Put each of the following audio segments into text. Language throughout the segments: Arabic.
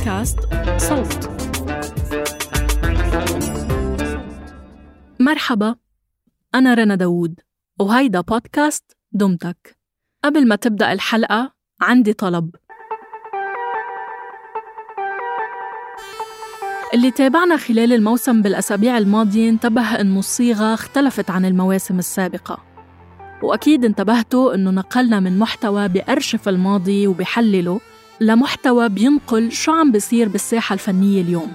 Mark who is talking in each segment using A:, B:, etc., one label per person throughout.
A: بودكاست صوت. مرحبا أنا رنا داوود وهيدا بودكاست دمتك. قبل ما تبدأ الحلقة عندي طلب. اللي تابعنا خلال الموسم بالأسابيع الماضية انتبه إنه الصيغة اختلفت عن المواسم السابقة. وأكيد انتبهتوا إنه نقلنا من محتوى بأرشف الماضي وبحلله لمحتوى بينقل شو عم بيصير بالساحة الفنية اليوم.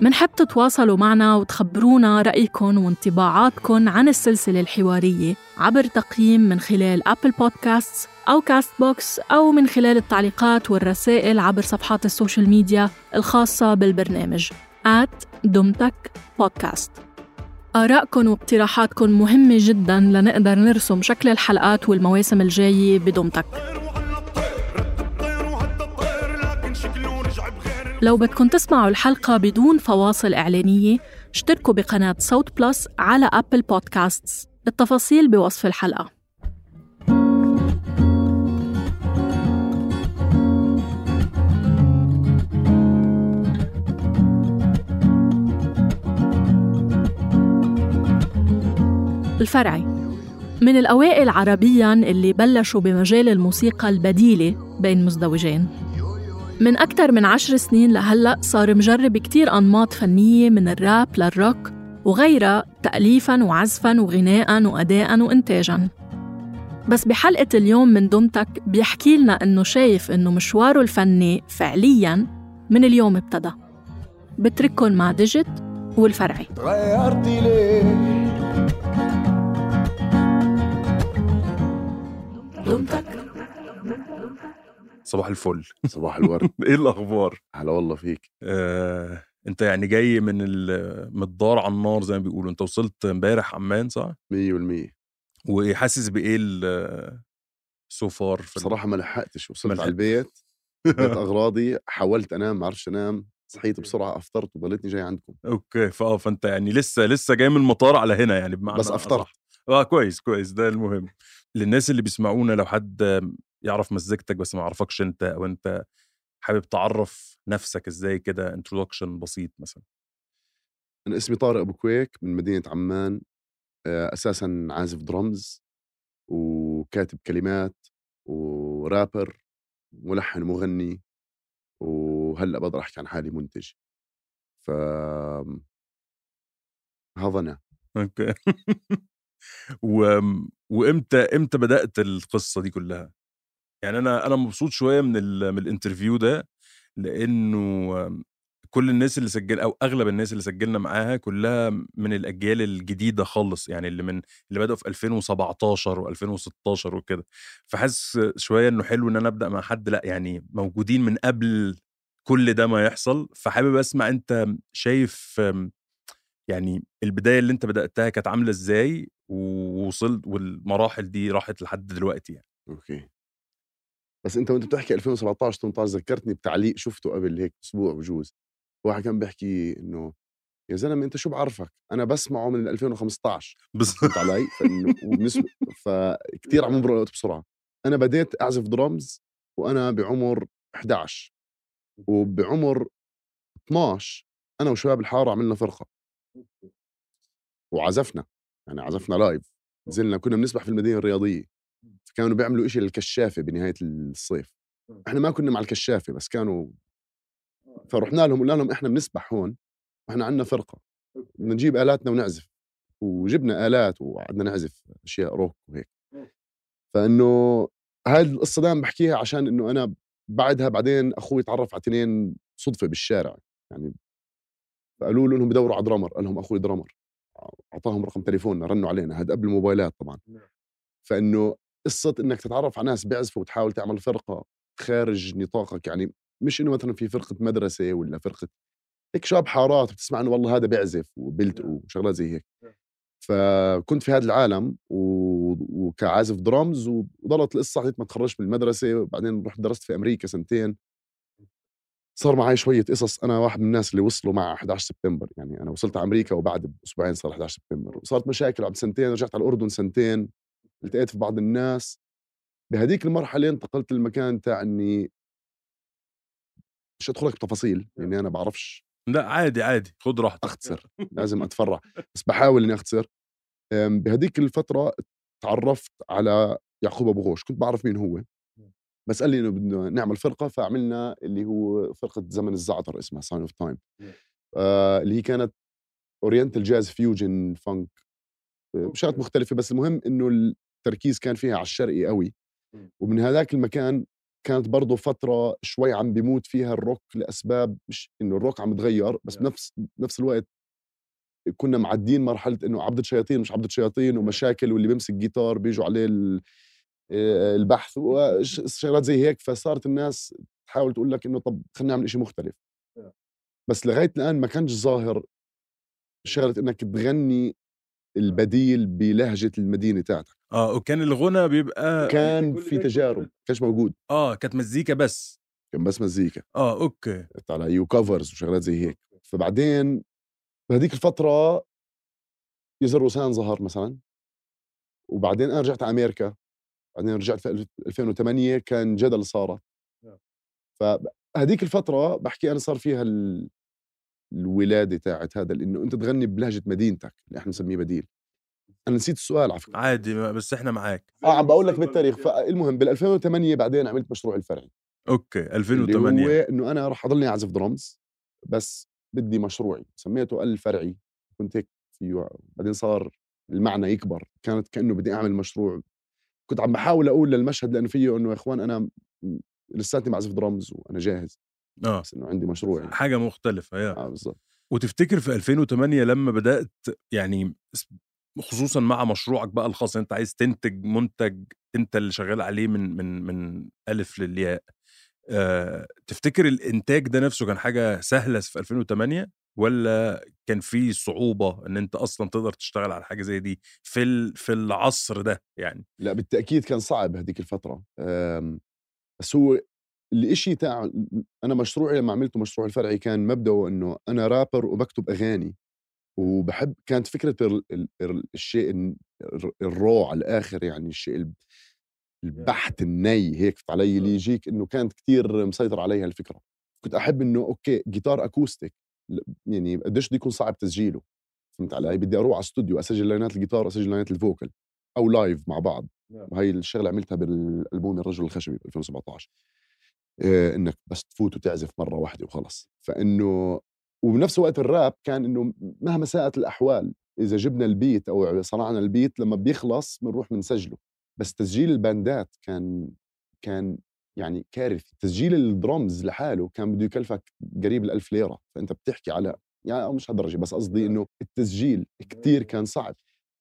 A: منحب تتواصلوا معنا وتخبرونا رأيكم وانطباعاتكم عن السلسلة الحوارية عبر تقييم من خلال Apple Podcast أو Castbox أو من خلال التعليقات والرسائل عبر صفحات ال social media الخاصة بالبرنامج at دمتك بودكاست آرائكم واقتراحاتكم مهمة جدا لنقدر نرسم شكل الحلقات والمواسم الجاية بدمتك. لو بدكم تسمعوا الحلقة بدون فواصل إعلانية اشتركوا بقناة صوت Plus على Apple Podcasts. التفاصيل بوصف الحلقة. الفرعي من الأوائل عربياً اللي بلشوا بمجال الموسيقى البديلة بين مزدوجين. من أكثر من عشر سنين لهلأ صار مجرب كتير أنماط فنية من الراب للروك وغيرها تأليفاً وعزفاً وغناءً وأداءً وإنتاجاً. بس بحلقة اليوم من دمتك بيحكي لنا إنه شايف إنه مشواره الفني فعلياً من اليوم ابتدى. بترككن مع ديجيت والفرعي.
B: تغيرتي ليه؟
A: دمتك
C: صباح الفل.
D: صباح الورد.
C: إيه الأخبار؟
D: هلا والله فيك.
C: آه، أنت يعني جاي من من الدار على النار زي ما بيقولوا. أنت وصلت امبارح عمان صح؟
D: مية بالمية.
C: وحاسس بإيه ال- so far في ال-
D: بصراحة ما لحقتش. وصلت
C: ما
D: على البيت بيت أغراضي حاولت أنام ما عرفش أنام. صحيت بسرعة أفطرت وضليتني جاي عندكم.
C: okay فاه فأنت يعني لسه لسه جاي من المطار على هنا يعني بمعنى
D: بس أفطرت.
C: أصح. آه كويس كويس ده المهم. للناس اللي بيسمعونا لو حد يعرف مزيكتك بس ما يعرفكش أنت أو أنت حابب تعرف نفسك إزاي كده introduction بسيط مثلا.
D: أنا اسمي طارق أبو كويك من مدينة عمان آه، أساسا عازف درمز وكاتب كلمات ورابر ملحن مغني وهلأ بقدر أحكي عن حالي منتج. ف هذا أنا.
C: okay. و... وإمتى إمتى بدأت القصة دي كلها؟ يعني أنا أنا مبسوط شوية من ال... من ال interview ده لأنه كل الناس اللي سجل أو أغلب الناس اللي سجلنا معاها كلها من الأجيال الجديدة خالص يعني اللي من اللي بدأوا في 2017 و2016 وكده. فحاسس شوية إنه حلو إن أنا أبدأ مع حد لأ يعني موجودين من قبل كل ده ما يحصل. فحابب أسمع أنت شايف يعني البداية اللي أنت بدأتها كانت عاملة إزاي ووصلت والمراحل دي راحت لحد دلوقتي يعني.
D: أوكي. بس أنت وأنت بتحكي 2017 18 ذكرتني بتعليق شفته قبل هيك أسبوع بجوز. واحد كان بيحكي إنه يا زلمة أنت شو بعرفك؟ أنا بسمعه من 2015
C: بس
D: علي؟ فكتير عم يمرق الوقت بسرعة. أنا بديت أعزف درامز وأنا بعمر 11 وبعمر 12 أنا وشباب الحارة عملنا فرقة. وعزفنا. يعني عزفنا live نزلنا كنا بنسبح في المدينة الرياضية. فكانوا بيعملوا إشي للكشافة بنهاية الصيف. إحنا ما كنا مع الكشافة بس كانوا فرحنا لهم قلنا لهم إحنا بنسبح هون وإحنا عندنا فرقة. بدنا نجيب آلاتنا ونعزف. وجبنا آلات وقعدنا نعزف أشياء روك وهيك. فإنه هاي القصة دائما بحكيها عشان إنه أنا بعدها بعدين أخوي تعرف على اثنين صدفة بالشارع. يعني فقالوا له إنهم بدوروا على درامر قال لهم أخوي درامر أعطاهم رقم تليفوننا رنوا علينا. هذا قبل الموبايلات طبعا. فإنه قصه إنك تتعرف على ناس بيعزفوا وتحاول تعمل فرقة خارج نطاقك يعني مش إنه مثلا في فرقة مدرسة ولا فرقة هيك شاب حارات بتسمع إنه والله هذا بيعزف وبيلتقوا وشغلات زي هيك. فكنت في هذا العالم و... وكعازف درامز وضلت القصة لحد ما تخرجت من المدرسة وبعدين رحت درست في أمريكا سنتين. صار معي شوية قصص أنا واحد من الناس اللي وصلوا مع 11 سبتمبر يعني أنا وصلت على أمريكا وبعد بأسبوعين صار 11 سبتمبر وصارت مشاكل بعد سنتين رجعت على الأردن سنتين. التقيت في بعض الناس. بهديك المرحلة انتقلت للمكان تاع إني مش ادخلك بتفاصيل لاني أنا بعرفش
C: لا عادي عادي خد راحتك.
D: أختصر لازم أتفرع بس بحاول إني أختصر. أم، بهديك الفترة تعرفت على يعقوب أبو غوش كنت بعرف مين هو. بس قال لي إنه بدنا نعمل فرقة فعملنا اللي هو فرقة زمن الزعتر اسمها Sign of Thyme اللي هي كانت oriental jazz fusion funk بشغلات مختلفة بس المهم إنه التركيز كان فيها على الشرقي قوي ومن هذاك المكان كانت برضه فترة شوي عم بيموت فيها الروك لأسباب مش إنه الروك عم يتغير بس بنفس بنفس الوقت كنا معدين مرحلة إنه عبدة شياطين مش عبدة شياطين ومشاكل واللي بيمسك جيتار بيجوا عليه آه، البحث وشغلات زي هيك فصارت الناس تحاول تقول لك إنه طب خلينا نعمل شيء مختلف. بس لغاية الآن ما كانش ظاهر شغلة إنك تغني البديل بلهجة المدينة تاعتك.
C: آه وكان الغنى بيبقى
D: كان في تجارب كانش موجود.
C: آه كانت مزيكا بس.
D: كان بس مزيكا.
C: آه أوكي.
D: فهمت علي وكفرز وشغلات زي هيك. فبعدين بهذيك الفترة يزر وسان ظهر مثلا. وبعدين أنا رجعت على أمريكا. بعدين رجعت في 2008 كان جدل صارت. فهذيك الفترة بحكي أنا صار فيها ال... الولادة تاعت هذا لأنه أنت تغني بلهجة مدينتك اللي إحنا بنسميه بديل. أنا نسيت السؤال على فكرة.
C: عادي بس إحنا معاك.
D: آه عم بقول لك بالتاريخ فالمهم بال 2008 بعدين عملت مشروع الفرعي.
C: أوكي
D: اللي
C: 2008
D: هو إنه أنا راح أضلني أعزف درمز بس بدي مشروعي. سميته الفرعي كنت هيك فيه بعدين صار المعنى يكبر. كانت كأنه بدي أعمل مشروع. كنت عم بحاول أقول للمشهد لأنه فيه إنه يا إخوان أنا لساتني بعزف درمز وأنا جاهز.
C: آه.
D: بس إنه عندي مشروعي.
C: حاجة مختلفة يا.
D: آه بالضبط.
C: وتفتكر في 2008 لما بدأت يعني خصوصا مع مشروعك بقى الخاص أنت عايز تنتج منتج أنت اللي شغال عليه من من من ألف للياء. أه تفتكر الإنتاج ده نفسه كان حاجة سهلة في 2008 ولا كان في صعوبة إن أنت أصلا تقدر تشتغل على حاجة زي دي في في العصر ده يعني؟
D: لا بالتأكيد كان صعب هذيك الفترة. بس هو الإشي تاع أنا مشروعي لما عملته مشروع الفرعي كان مبدأه إنه أنا رابر وبكتب أغاني. وبحب كانت فكرة ال ال ال الشيء ال- ال r- ال raw على الآخر يعني الشيء الب- البحت الني هيك علي اللي يجيك إنه كانت كتير مسيطر عليها الفكرة. كنت أحب إنه okay جيتار acoustic يعني قديش بده يكون صعب تسجيله. فهمت علي؟ بدي أروح على استوديو أسجل line ات الجيتار أسجل line ات ال vocal أو live مع بعض. وهي الشغلة عملتها بالألبوم الرجل الخشبي ب 2017 إيه إنك بس تفوت وتعزف مرة واحدة وخلص. فإنه وبنفس الوقت الراب كان إنه مهما ساءت الأحوال إذا جبنا ال beat أو صنعنا ال beat لما بيخلص بنروح بنسجله. بس تسجيل ال band ات كان كان يعني كارثي. تسجيل الدرمز لحاله كان بده يكلفك قريب الألف ليرة. فأنت بتحكي على يعني أو مش هالدرجة بس قصدي إنه التسجيل كتير كان صعب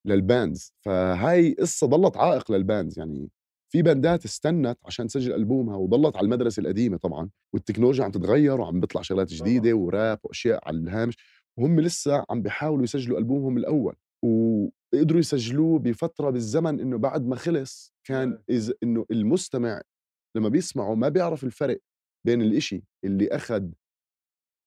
D: لل bands فهاي قصة ضلت عائق لل bands يعني. في band ات استنت عشان تسجل ألبومها وضلت على المدرسة القديمة طبعا والتكنولوجيا عم تتغير وعم بيطلع شغلات جديدة وراب وأشياء على الهامش وهم لسه عم بيحاولوا يسجلوا ألبومهم الأول وقدروا يسجلوه بفترة بالزمن إنه بعد ما خلص كان إذا إنه المستمع لما بيسمعه ما بيعرف الفرق بين الإشي اللي أخذ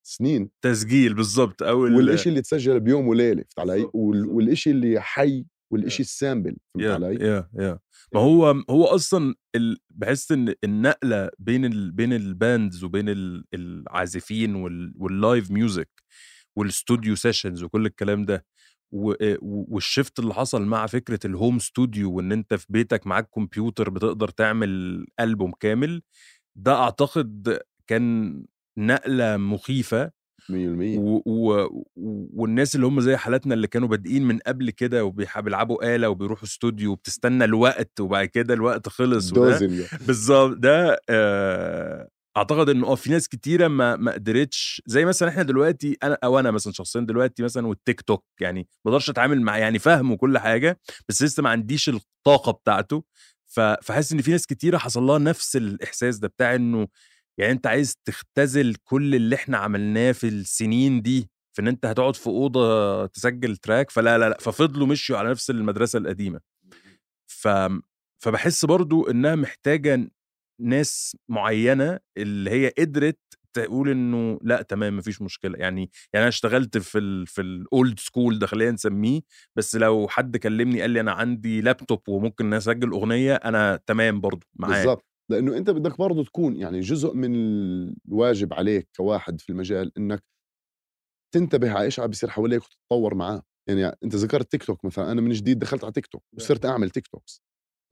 D: سنين
C: تسجيل بالظبط أو ال-
D: والإشي اللي تسجل بيوم وليلة فهمت علي؟
C: بالضبط،
D: وال-
C: بالضبط.
D: والإشي اللي حي والإشي ال sample
C: فهمت
D: علي؟
C: yeah yeah ما هو هو أصلا ال... بحس إن النقلة بين ال... بين ال bands وبين ال... العازفين وال... وال live music وال studio sessions وكل الكلام ده و... و- وال shift اللي حصل مع فكرة ال home studio وإن أنت في بيتك معاك كمبيوتر بتقدر تعمل البوم كامل ده أعتقد كان نقلة مخيفة
D: 100%
C: و... و... والناس اللي هم زي حالاتنا اللي كانوا بادئين من قبل كده وبيلعبوا آلة وبيروحوا استوديو وبتستنى الوقت وبعد كده الوقت خلص بالظبط ده آه، أعتقد انه آه في ناس كتيرة ما ما قدرتش زي مثلا إحنا دلوقتي أنا أو أنا مثلا شخصيا دلوقتي مثلا والتيك توك يعني ما أقدرش أتعامل مع يعني فاهم وكل حاجة بس لسه ما عنديش الطاقة بتاعته فحاسس إن في ناس كتيرة حصل لها نفس الإحساس ده بتاع إنه يعني أنت عايز تختزل كل اللي إحنا عملناه في السنين دي في إن أنت هتقعد في أوضة تسجل track؟ فلا لا لا ففضلوا مشيوا على نفس المدرسة القديمة. ف فبحس برضو إنها محتاجة ناس معينة اللي هي قدرت تقول إنه لأ تمام مفيش مشكلة. يعني يعني أنا اشتغلت في ال في ال old school ده خلينا نسميه بس لو حد كلمني قال لي أنا عندي لابتوب وممكن أسجل أغنية أنا تمام برضو معاه
D: بالضبط. لأنه أنت بدك برضه تكون يعني جزء من الواجب عليك كواحد في المجال إنك تنتبه على إيش عم بيصير حواليك وتتطور معاه. يعني أنت ذكرت تيك توك مثلا أنا من جديد دخلت على تيك توك وصرت أعمل TikToks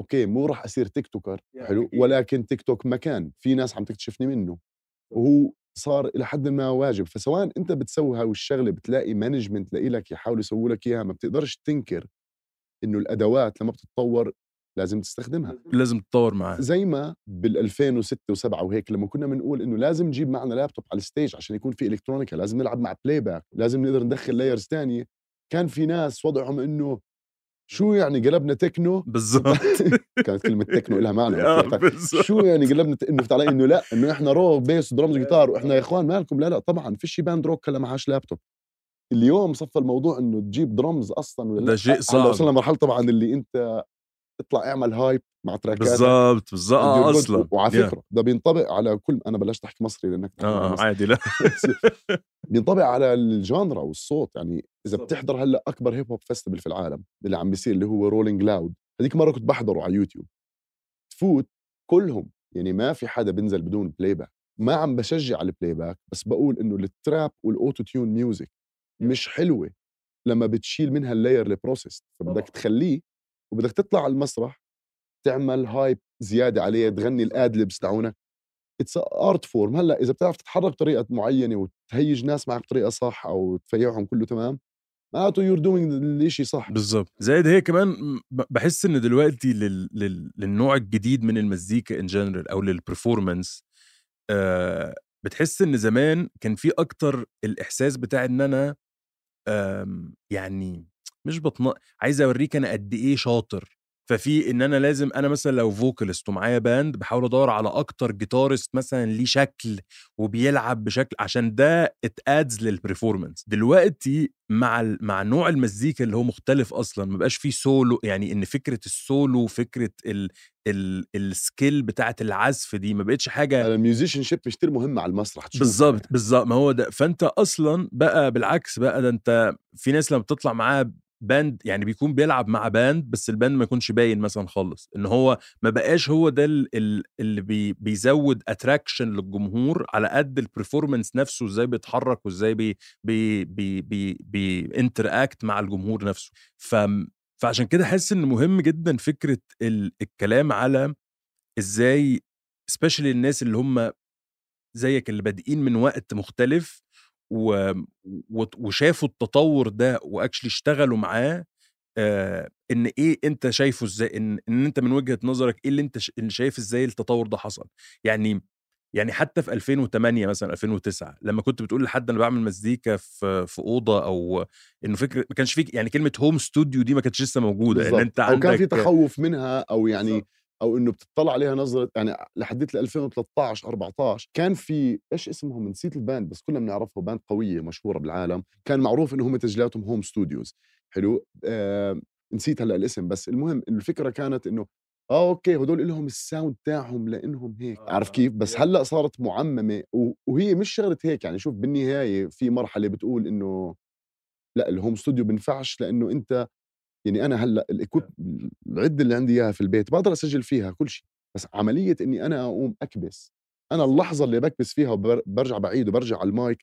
D: okay مو راح أصير TikToker حلو ولكن تيك توك مكان في ناس عم تكتشفني منه. وهو صار إلى حد ما واجب. فسواء أنت بتسوي هاي الشغلة بتلاقي management لك يحاولوا يسووا لك إياها ما بتقدرش تنكر إنه الأدوات لما بتتطور لازم تستخدمها.
C: لازم تطور معاه
D: زي ما بال 2006 و7 وهيك لما كنا بنقول إنه لازم نجيب معنا لابتوب على ال stage عشان يكون في electronica لازم نلعب مع playback لازم نقدر ندخل layers ثانية كان في ناس وضعهم إنه شو يعني قلبنا تكنو؟
C: بالضبط.
D: كانت كلمة تكنو لها معنى
C: آه،.
D: شو يعني قلبنا ت- إنه علي إنه لا إنه إحنا raw bass و drums وجيتار وإحنا يا إخوان مالكم؟ لا لا طبعا فيش band rock هلا معهاش لابتوب اليوم صفى الموضوع إنه تجيب درمز أصلا ولا
C: ده
D: لأ.
C: شيء صعب.
D: وصلنا مرحله طبعا اللي أنت اطلع اعمل hype مع track ات
C: بالضبط بالضبط. آه أصلا.
D: وعلى. فكرة ده بينطبق على كل أنا بلشت احكي مصري لأنك تحكي
C: آه
D: مصري.
C: عادي لا.
D: بينطبق على ال genre والصوت يعني إذا بتحضر هلأ أكبر hip hop festival في العالم اللي عم بيصير اللي هو Rolling Loud هذيك مرة كنت بحضره على يوتيوب تفوت كلهم يعني ما في حدا بينزل بدون playback ما عم بشجع على ال playback بس بقول إنه ال trap وال auto-tune music مش حلوة لما بتشيل منها ال layer ال processed فبدك تخليه وبدك تطلع على المسرح تعمل hype زيادة عليه تغني ال ad-libs تاعونك it's art form هلأ إذا بتعرف تتحرك بطريقة معينة وتهيج ناس معك بطريقة صح أو تفيعهم كله تمام معناته you're doing الشيء صح.
C: بالظبط زائد هي كمان بحس ان دلوقتي لل... لل... للنوع الجديد من المزيكا in general أو لل performance آه بتحس إن زمان كان في أكتر الإحساس بتاع إن أنا يعني مش بطن عايز أوريك أنا قد إيه شاطر. ففي إن أنا لازم أنا مثلا لو vocalist ومعايا band بحاول أدور على أكتر guitarist مثلا ليه شكل وبيلعب بشكل عشان ده it adds لل performance دلوقتي مع ال... مع نوع المزيكا اللي هو مختلف أصلا ما بقاش فيه سولو يعني إن فكرة السولو فكره ال... ال... ال skill بتاعت العزف دي ما بقتش حاجة
D: ال musicianship كثير مهمة على المسرح
C: بالظبط بالظبط ما هو ده. فأنت أصلا بقى بالعكس بقى ده أنت في ناس لما بتطلع معاها band يعني بيكون بيلعب مع band بس ال band ما يكونش باين مثلا خالص. إن هو ما بقاش هو ده ال- ال- اللي بي بيزود attraction للجمهور على قد ال performance نفسه إزاي بيتحرك وإزاي بي بي بي بي, بي interact مع الجمهور نفسه. ف فعشان كده حاسس إن مهم جدا فكرة ال- الكلام على إزاي سبيشالي الناس اللي هم زيك اللي بادئين من وقت مختلف و... و... وشافوا التطور ده واكشلي اشتغلوا معاه آه إن إيه أنت شايفه إزاي إن إن أنت من وجهة نظرك إيه اللي أنت شايف إزاي التطور ده حصل يعني يعني حتى في 2008 مثلا 2009 لما كنت بتقول لحد أنا بعمل مزيكا في في أوضة أو إنه فكرة ما كانش فيك يعني كلمة home studio دي ما كانتش لسه موجودة ان
D: بالظبط.
C: أنت
D: أو كان في
C: عندك
D: تخوف منها أو يعني
C: بالظبط.
D: أو إنه بتطلع عليها نظرة يعني لحديت ل 2013 14 كان في إيش اسمهم؟ نسيت ال band بس كلنا بنعرفه band قوية مشهورة بالعالم. كان معروف إنه هم تسجيلاتهم home studios حلو؟ آه نسيت هلأ الاسم بس المهم إنه الفكرة كانت إنه آه okay هدول لهم ال sound تاعهم لإنهم هيك.
C: آه،
D: عارف
C: آه.
D: كيف؟ بس. هلأ صارت معممة وهي مش شغلة هيك يعني شوف بالنهاية في مرحلة بتقول إنه لأ ال home studio بنفعش لإنه أنت يعني أنا هلأ ال equip العدة اللي عندي إياها في البيت بقدر أسجل فيها كل شيء بس عملية إني أنا أقوم أكبس أنا اللحظة اللي بكبس فيها وبرجع بعيد وبرجع على المايك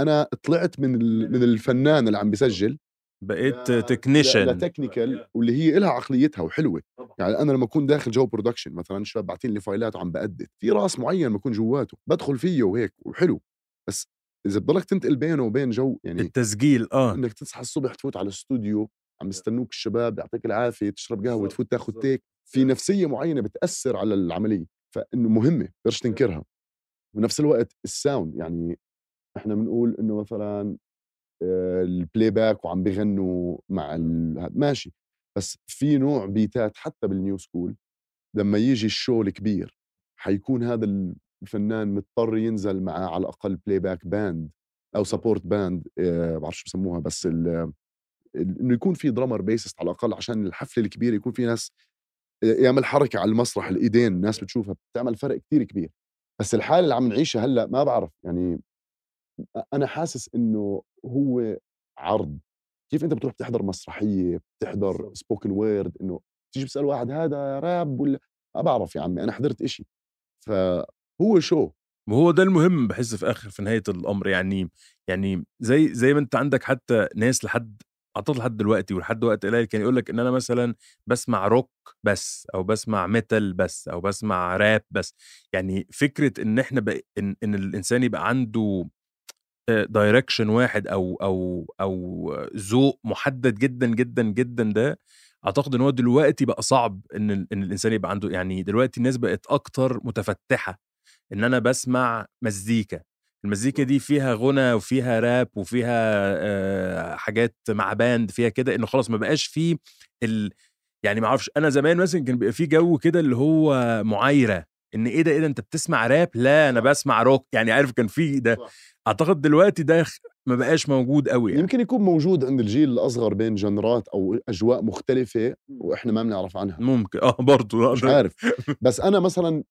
D: أنا طلعت من من الفنان اللي عم بيسجل
C: بقيت
D: technician
C: ل
D: technical واللي هي لها عقليتها وحلوة. يعني أنا لما أكون داخل جو production مثلا الشباب باعتين لي فايلات وعم ب edit في راس معين بكون جواته بدخل فيه وهيك وحلو بس إذا بضلك تنتقل بينه وبين جو يعني
C: التسجيل آه.
D: إنك تصحى الصبح تفوت على الاستوديو عم يستنوك الشباب يعطيك العافية تشرب
C: قهوة
D: تفوت تاخذ. هيك في نفسية معينة بتأثر على العملية فإنه مهمة بدرش تنكرها. ونفس الوقت ال sound يعني إحنا بنقول إنه مثلا آه، ال playback وعم بيغنوا مع ماشي. بس في نوع beat ات حتى بال new school لما يجي ال show الكبير حيكون هذا الفنان مضطر ينزل معاه على الأقل playback band أو support band ما بعرفش بسموها بس إنه يكون في drummer bassist على الأقل عشان الحفله الكبيره يكون في ناس يعمل حركة على المسرح الإيدين الناس بتشوفها بتعمل فرق كتير كبير. بس الحالة اللي عم نعيشها هلأ ما بعرف يعني أنا حاسس إنه هو عرض. كيف أنت بتروح بتحضر مسرحية بتحضر spoken word إنه تيجي بتسأل واحد هذا راب ولا ما بعرف يا عمي أنا حضرت إشي. فهو شو
C: وهو ده المهم بحس في آخر في نهاية الأمر يعني يعني زي زي ما أنت عندك حتى ناس لحد اعتقد لحد دلوقتي ولحد وقت قليل كان يقول لك إن أنا مثلا بسمع روك بس أو بسمع metal بس أو بسمع راب بس. يعني فكرة إن إحنا بق... إن, إن الإنسان يبقى عنده direction واحد أو أو أو ذوق محدد جدا جدا جدا ده أعتقد إن هو دلوقتي بقى صعب إن إن الإنسان يبقى عنده. يعني دلوقتي الناس بقت أكتر متفتحة إن أنا بسمع مزيكا. المزيكا دي فيها غنى وفيها راب وفيها آه، حاجات مع band فيها كده إنه خلاص ما بقاش فيه ال... يعني ما أعرفش أنا زمان مثلا كان بيبقى في جو كده اللي هو معايرة إن إيه ده إيه ده أنت بتسمع راب لا أنا بسمع روك يعني عارف كان في ده أعتقد دلوقتي ده ما بقاش موجود قوي يعني.
D: يمكن يكون موجود عند الجيل الأصغر بين جنرات أو أجواء مختلفة وإحنا ما بنعرف عنها.
C: ممكن آه برضه
D: مش عارف. بس أنا مثلا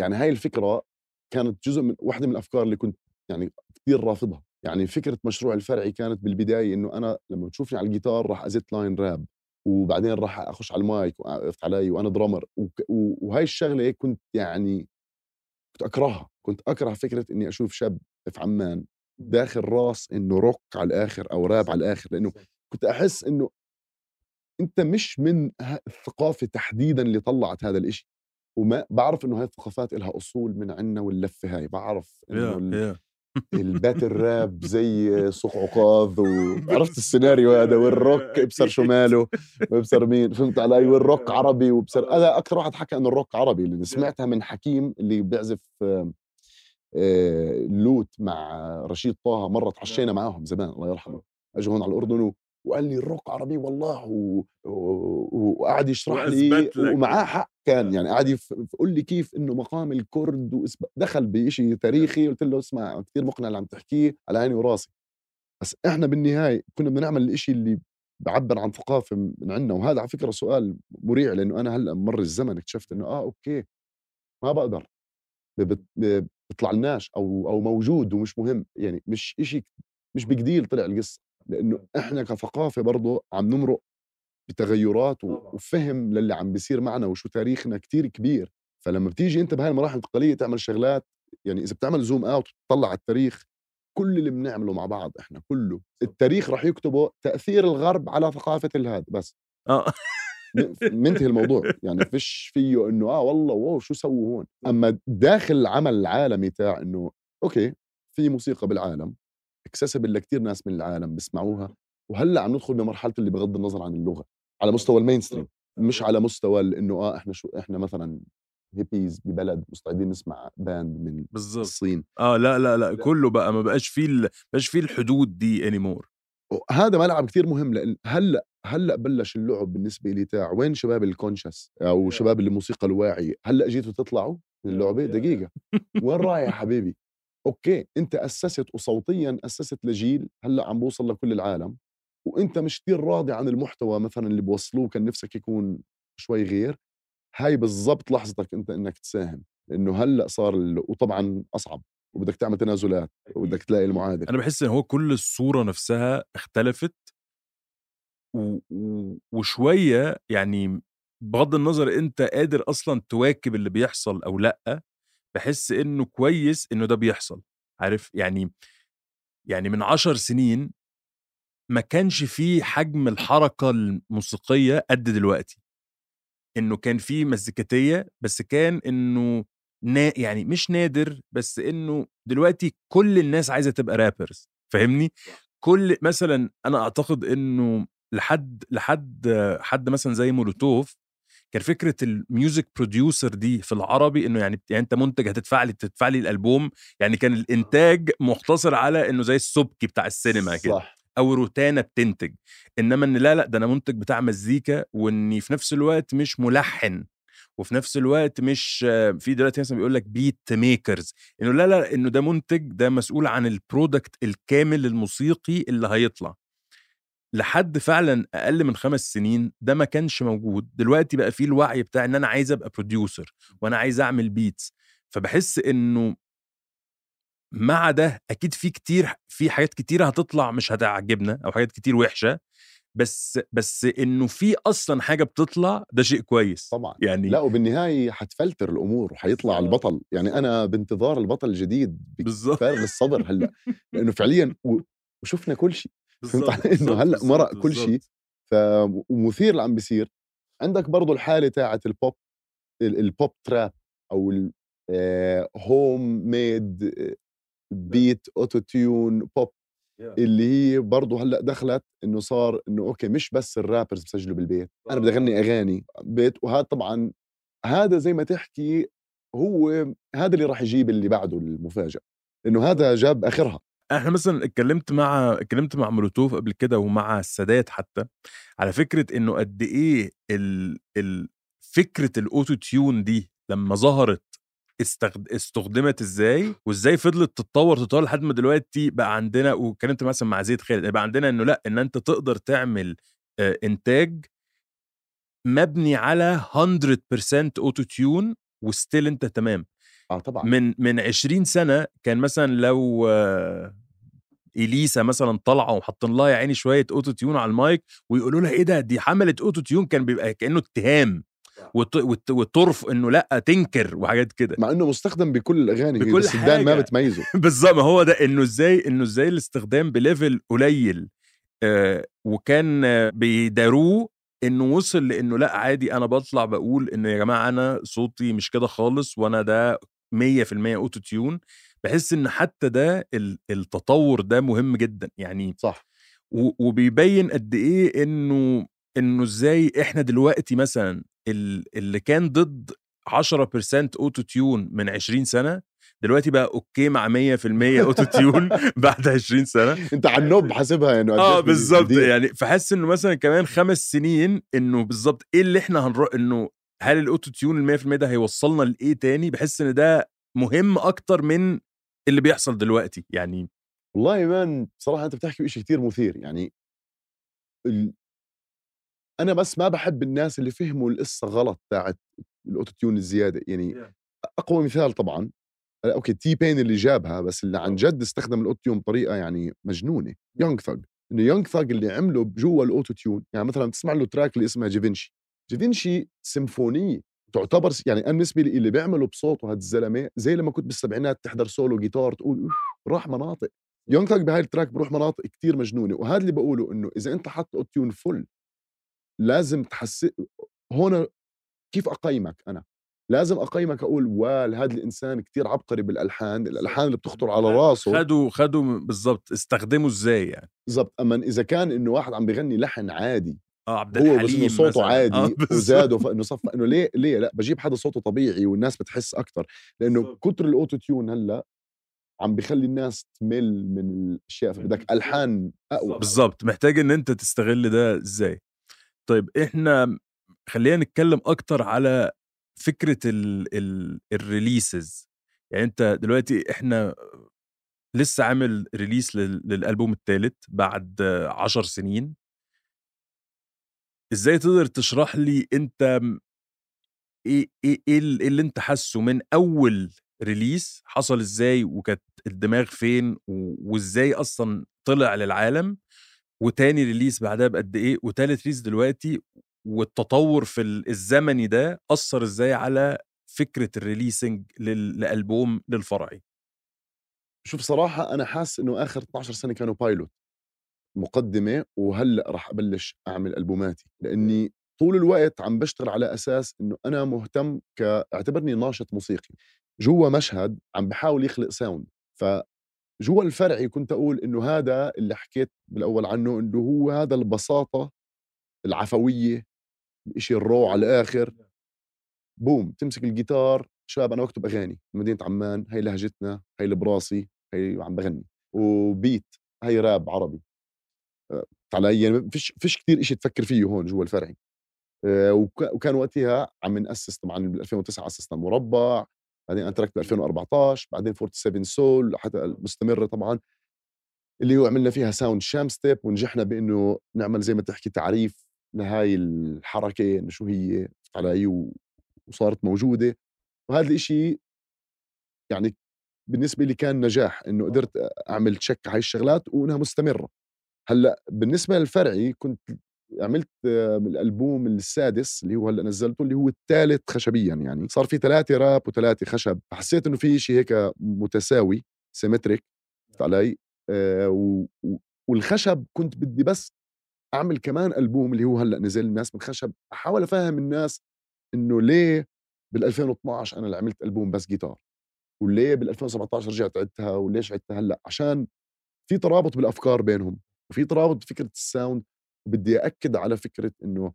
D: يعني هاي الفكرة كانت جزء من واحدة من الأفكار اللي كنت يعني كثير رافضها. يعني فكرة مشروع الفرعي كانت بالبداية إنه أنا لما بتشوفني على الجيتار راح ازت لاين راب وبعدين راح أخش على المايك وقفت علي وأنا درامر وهاي الشغلة كنت يعني كنت أكرهها. كنت أكره فكرة إني أشوف شاب في عمان داخل راس إنه روك على الآخر أو راب على الآخر. لأنه كنت أحس إنه أنت مش من الثقافة تحديدا اللي طلعت هذا الإشي. وما بعرف إنه هاي الثقافات لها أصول من عنا واللفه هاي بعرف إنه
C: yeah, yeah.
D: ال battle rap زي سوق عكاظ وعرفت السيناريو هذا والروك ابصر شو ماله وابصر مين فهمت علي؟ والروك عربي وابصر هذا أكثر واحد حكى إنه الروك عربي اللي سمعتها من حكيم اللي بيعزف لوت مع رشيد طه مره تعشينا معاهم زمان الله يرحمه أجوا هون على الأردن وقال لي الروك عربي والله. وقعد يشرح لي ومعاه حق كان يعني قعد يقول لي كيف إنه مقام الكرد واسب... دخل بشيء تاريخي قلت له اسمع كثير مقنع اللي عم تحكيه على عيني وراسي. بس إحنا بالنهاية كنا بنعمل الشيء اللي بعبر عن ثقافة من عندنا وهذا على فكرة سؤال مريع لأنه أنا هلأ مر الزمن اكتشفت إنه آه okay ما بقدر بيطلع لناش أو أو موجود ومش مهم يعني مش شيء مش بجديل طلع القصة. لأنه إحنا كثقافة برضه عم نمرق بتغيرات وفهم للي عم بيصير معنا وشو تاريخنا كتير كبير. فلما بتيجي أنت بهاي المراحل الانتقاليه تعمل شغلات يعني إذا بتعمل زوم أوت وتطلع على التاريخ كل اللي بنعمله مع بعض إحنا كله التاريخ راح يكتبه تأثير الغرب على ثقافة الهاد بس.
C: آه.
D: منتهي الموضوع. يعني فيش فيه إنه آه والله wow شو سووا هون. أما داخل العمل العالمي تاع إنه okay في موسيقى بالعالم. accessible لكثير ناس من العالم بيسمعوها وهلأ عم ندخل بمرحلة اللي بغض النظر عن اللغة على مستوى ال mainstream مش على مستوى إنه آه إحنا شو إحنا مثلا هيبيز ببلد مستعدين نسمع band من بالزبط. الصين.
C: آه لا لا لا كله بقى ما بقاش فيه ما بقاش فيه الحدود دي anymore
D: هذا ملعب كثير مهم لأن هلأ هلأ بلش اللعب بالنسبة لي تاع وين شباب ال conscious أو شباب الموسيقى الواعية؟ هلأ جيتوا تطلعوا من اللعبة؟ دقيقة. وين رايح حبيبي؟ okay أنت أسست وصوتيا أسست لجيل هلأ عم بوصل لكل العالم وأنت مش كثير راضي عن المحتوى مثلا اللي بوصلوه كان نفسك يكون شوي غير. هاي بالضبط لحظتك أنت إنك تساهم لأنه هلأ صار ال... وطبعا أصعب وبدك تعمل تنازلات وبدك تلاقي المعادل
C: أنا بحس إن هو كل الصورة نفسها اختلفت و... و... وشوية يعني بغض النظر أنت قادر أصلا تواكب اللي بيحصل أو لأ بحس إنه كويس إنه ده بيحصل عارف؟ يعني يعني من عشر سنين ما كانش فيه حجم الحركة الموسيقية قد دلوقتي. إنه كان في مزيكاتية بس كان إنه نا يعني مش نادر بس إنه دلوقتي كل الناس عايزة تبقى rappers فاهمني؟ كل مثلا أنا أعتقد إنه لحد لحد حد مثلا زي مولوتوف كان فكرة ال music producer دي في العربي إنه يعني يعني أنت منتج هتدفع لي تدفع لي الألبوم يعني كان الإنتاج مقتصر على إنه زي السبكي بتاع السينما كده صح. أو روتانا بتنتج. إنما إن لا لا ده أنا منتج بتاع مزيكا وإني في نفس الوقت مش ملحن وفي نفس الوقت مش في دلوقتي مثلا بيقول لك beat makers إنه لا لا إنه ده منتج ده مسؤول عن ال product الكامل الموسيقي اللي هيطلع. لحد فعلا أقل من خمس سنين ده ما كانش موجود. دلوقتي بقى فيه الوعي بتاع إن أنا عايز أبقى producer وأنا عايز أعمل beats فبحس إنه مع ده أكيد في كتير في حاجات كتيرة هتطلع مش هتعجبنا أو حاجات كتير وحشة. بس بس إنه في أصلا حاجة بتطلع ده شيء كويس.
D: طبعا.
C: يعني
D: لا وبالنهاية حتفلتر الأمور وحيطلع البطل. يعني أنا بانتظار البطل الجديد
C: بالظبط.
D: الصبر هلا لأنه فعليا وشفنا كل شيء. فهمت علي؟ هلأ
C: بالظبط،
D: مرق كل شيء. ومثير اللي عم بيصير عندك برضو الحالة تاعت البوب ال- ال pop trap أو ال home made beat auto-tune
C: pop.
D: اللي هي برضه هلأ دخلت إنه صار إنه okay مش بس ال rappers بسجلوا بالبيت أنا بدي أغني أغاني بيت وهذا طبعا هذا زي ما تحكي هو هذا اللي راح يجيب اللي بعده المفاجأة إنه هذا جاب آخرها
C: إحنا مثلا اتكلمت مع اتكلمت مع مولوتوف قبل كده ومع السادات حتى على فكرة إنه قد إيه ال... ال... فكرة ال auto-tune دي لما ظهرت استخد... استخدمت إزاي وإزاي فضلت تتطور تتطور لحد ما دلوقتي بقى عندنا وكلمت مثلا مع زيد خالد بقى عندنا إنه لأ إن أنت تقدر تعمل آه، إنتاج مبني على 100% auto-tune و still أنت تمام.
D: آه طبعا.
C: من من 20 سنة كان مثلا لو آه، إليسا مثلا طالعة وحاطين لها يا عيني شوية auto-tune على المايك ويقولوا لها إيه ده؟ دي حملت auto-tune كان بيبقى كأنه اتهام وت- وترف إنه لأ تنكر وحاجات كده.
D: مع إنه مستخدم بكل الاغاني
C: بكل
D: بس الدان ما
C: حاجة.
D: بتميزه.
C: بالظبط ما هو ده إنه إزاي إنه إزاي الاستخدام ب level قليل آه وكان آه، بيداروه إنه وصل لإنه لأ عادي أنا بطلع بقول إنه يا جماعة أنا صوتي مش كده خالص وأنا ده 100% auto-tune بحس إن حتى ده ال- التطور ده مهم جدا. يعني
D: صح.
C: وبيبين قد إيه إنه إنه إزاي إحنا دلوقتي مثلا ال- اللي كان ضد 10% auto-tune من 20 سنة دلوقتي بقى okay مع 100% auto-tune بعد 20 سنة.
D: أنت على ال knob حاسبها يعني
C: آه
D: قديش
C: بالظبط. يعني فحس إنه مثلا كمان خمس سنين إنه بالظبط إيه اللي إحنا هنروح إنه هل ال auto-tune ال 100% ده هيوصلنا لإيه تاني؟ بحس إن ده مهم أكتر من اللي بيحصل دلوقتي يعني.
D: والله man بصراحة أنت بتحكي بشيء كتير مثير يعني ال... أنا بس ما بحب الناس اللي فهموا القصة غلط تاعت ال auto-tune الزيادة يعني
C: Yeah.
D: أقوى مثال طبعا آه، okay T-Pain اللي جابها بس اللي عن جد استخدم ال auto-tune بطريقة يعني مجنونة Young Thug إنه Young Thug اللي عمله جوا ال auto-tune يعني مثلا بتسمع له track اللي اسمها Givenchy Givenchy سيمفونيه تعتبر يعني أنا بالنسبة لي اللي بيعمله بصوته هذا الزلمة زي لما كنت بالسبعينات تحضر solo guitar تقول "أوف، راح مناطق. Young Thug بهاي ال track بروح مناطق كتير مجنونة وهذا اللي بقوله إنه إذا أنت حط auto-tune full لازم تحس هون كيف أقيمك أنا؟ لازم أقيمك أقول وال هذا الإنسان كتير عبقري بالألحان الألحان اللي بتخطر على راسه.
C: خدوا خدوا بالظبط استخدموا إزاي يعني؟
D: بالضبط أما إذا كان إنه واحد عم بيغني لحن عادي
C: آه عبد
D: هو بس
C: الحليم
D: انه صوته
C: مثلاً.
D: عادي
C: آه،.
D: وزاده فانه صف إنه ليه ليه؟ لأ بجيب حدا صوته طبيعي والناس بتحس أكثر
C: لأنه.
D: كتر الأوتو تيون هلأ عم بيخلي الناس تمل من الأشياء فبدك ألحان أقوى.
C: بالظبط. محتاج إن أنت تستغل ده إزاي. طيب إحنا خلينا نتكلم أكتر على فكرة ال ال ال releases. يعني أنت دلوقتي إحنا لسه عامل release لل- للألبوم الثالث بعد عشر سنين. إزاي تقدر تشرح لي إيه إيه إيه ال- إيه اللي أنت حاسه من أول release حصل إزاي وكانت الدماغ فين و- وإزاي أصلا طلع للعالم وتاني release بعدها بقد إيه وتالت release دلوقتي والتطور في ال- الزمني ده أثر إزاي على فكرة ال releasing لل- لألبوم للفرعي؟
D: شوف صراحة أنا حاسس إنه آخر 12 سنة كانوا pilot مقدمة وهلأ راح أبلش أعمل ألبوماتي. لأني طول الوقت عم بشتغل على أساس إنه أنا مهتم كاعتبرني ناشط موسيقي. جوا مشهد عم بحاول يخلق sound فجوا الفرعي كنت أقول إنه هذا اللي حكيت بالأول عنه إنه هو هذا البساطة العفوية الإشي ال raw على الآخر. boom تمسك الجيتار شباب أنا بكتب أغاني. مدينة عمان هي لهجتنا هي اللي براسي هي عم بغني. و beat هي راب عربي. علي يعني فيش فيش كثير شيء تفكر فيه هون جوا الفرعي آه، وك- وكان وقتها عم نأسس طبعا بال 2009 أسسنا المربع بعدين أنا تركت ب 2014 بعدين 47 Soul حتى مستمره طبعا اللي هو عملنا فيها sound Shamstep ونجحنا بإنه نعمل زي ما تحكي تعريف لهاي الحركة إنه شو هي علي وصارت موجودة. وهذا الإشي يعني بالنسبة لي كان نجاح إنه قدرت أعمل check هاي الشغلات وإنها مستمرة. هلأ بالنسبة للفرعي كنت عملت الألبوم السادس اللي هو هلأ نزلته اللي هو الثالث خشبيا يعني. صار في ثلاثة راب وثلاثه خشب. فحسيت إنه في شيء هيك متساوي symmetric علي. آه و... والخشب كنت بدي بس أعمل كمان ألبوم اللي هو هلأ نزل الناس من خشب. أحاول أفهم الناس إنه ليه بال 2012 أنا اللي عملت ألبوم بس جيتار؟ وليه بال 2017 رجعت عدتها؟ وليش عدتها هلأ؟ عشان في ترابط بالأفكار بينهم. وفي ترابط بفكره ال sound وبدي اكد على فكرة إنه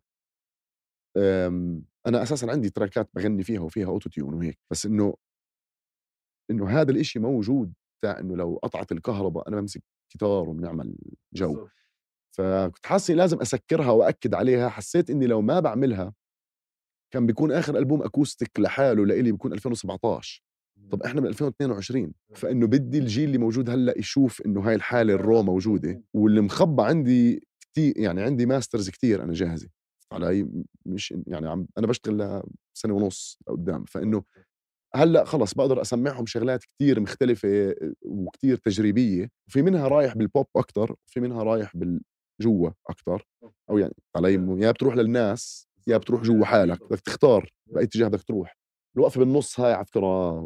D: آمم، أنا أساسا عندي تراكات بغني فيها وفيها auto-tune وهيك بس إنه إنه هذا الإشي موجود بتاع إنه لو قطعت الكهرباء أنا بمسك جيتار وبنعمل جو. فكنت حاسس لازم أسكرها واكد عليها حسيت إني لو ما بعملها كان بيكون آخر ألبوم acoustic لحاله لإلي بيكون 2017 طب إحنا من 2022 فإنه بدي الجيل اللي موجود هلأ يشوف إنه هاي الحالة ال raw موجودة واللي مخبى عندي كثير يعني عندي masters كثير أنا جاهزة. علي مش يعني عم أنا بشتغل سنه ونص لقدام فإنه هلأ خلص بقدر أسمعهم شغلات كتير مختلفة وكتير تجريبية وفي منها رايح بالبوب أكثر وفي منها رايح بالجوا أكثر أو يعني علي يا بتروح للناس يا بتروح جوا حالك بدك تختار بأي اتجاه بدك تروح. الوقفه بالنص هاي على فكره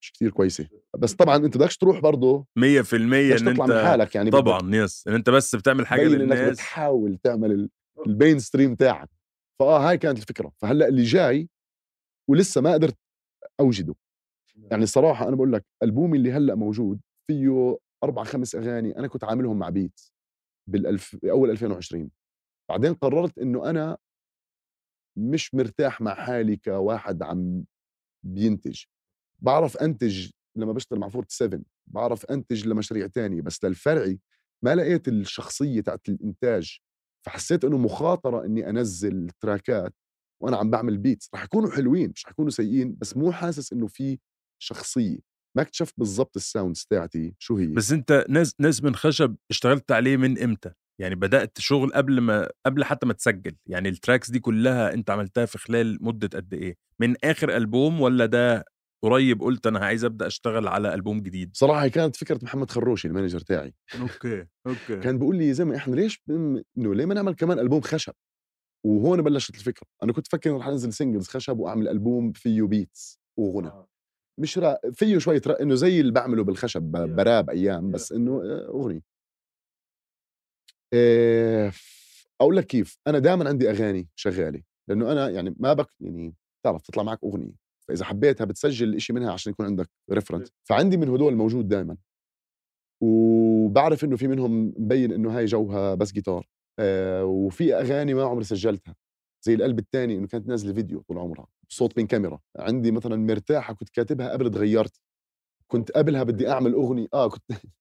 D: مش كثير كويسة. بس طبعا أنت بدكش تروح برضه
C: 100% إن أنت
D: من حالك يعني
C: طبعا يس. إن أنت بس بتعمل حاجة للناس
D: إنك بتحاول تعمل ال main stream تاعك فآه هاي كانت الفكرة. فهلأ اللي جاي ولسه ما قدرت أوجده. يعني الصراحة أنا بقول لك ألبومي اللي هلأ موجود فيه أربع خمس أغاني أنا كنت عاملهم مع beat بالألف باول 2020 بعدين قررت إنه أنا مش مرتاح مع حالي كواحد عم بينتج. بعرف أنتج لما بشتغل مع forty 7 بعرف أنتج لمشاريع تانية بس للفرعي ما لقيت الشخصية تاعت الإنتاج. فحسيت إنه مخاطرة إني أنزل تراكات وأنا عم بعمل beats رح يكونوا حلوين مش رح يكونوا سيئين بس مو حاسس إنه في شخصية. ما اكتشفت بالضبط ال sounds تاعتي شو هي.
C: بس أنت ناس ناس من خشب اشتغلت عليه من إمتى؟ يعني بدأت شغل قبل ما قبل حتى ما تسجل يعني ال tracks دي كلها أنت عملتها في خلال مدة قد إيه؟ من آخر ألبوم ولا ده قريب قلت أنا عايز أبدأ أشتغل على ألبوم جديد؟
D: صراحة كانت فكرة محمد خروشي ال manager تاعي.
C: okay okay.
D: كان بيقول لي يا زلمه إحنا ليش إنه ليه ما نعمل كمان ألبوم خشب؟ وهون بلشت الفكرة. أنا كنت فكر رح أنزل singles خشب وأعمل ألبوم فيه beats وغنى. آه. مش را... فيه شوية را... إنه زي اللي بعمله بالخشب براب أيام بس إنه آه، أغنية. أقول لك كيف أنا دائما عندي أغاني شغالة لأنه أنا يعني ما بك يعني تعرف تطلع معك أغنية فإذا حبيتها بتسجل شيء منها عشان يكون عندك reference فعندي من هدول موجود دائما وبعرف إنه في منهم مبين إنه هاي جوها بس جيتار آه وفي أغاني ما عمري سجلتها. زي القلب الثاني إنه كانت نازلة فيديو طول عمرها صوت من كاميرا. عندي مثلا مرتاحة كنت كاتبها قبل تغيرت. كنت قبلها بدي أعمل أغنية آه كنت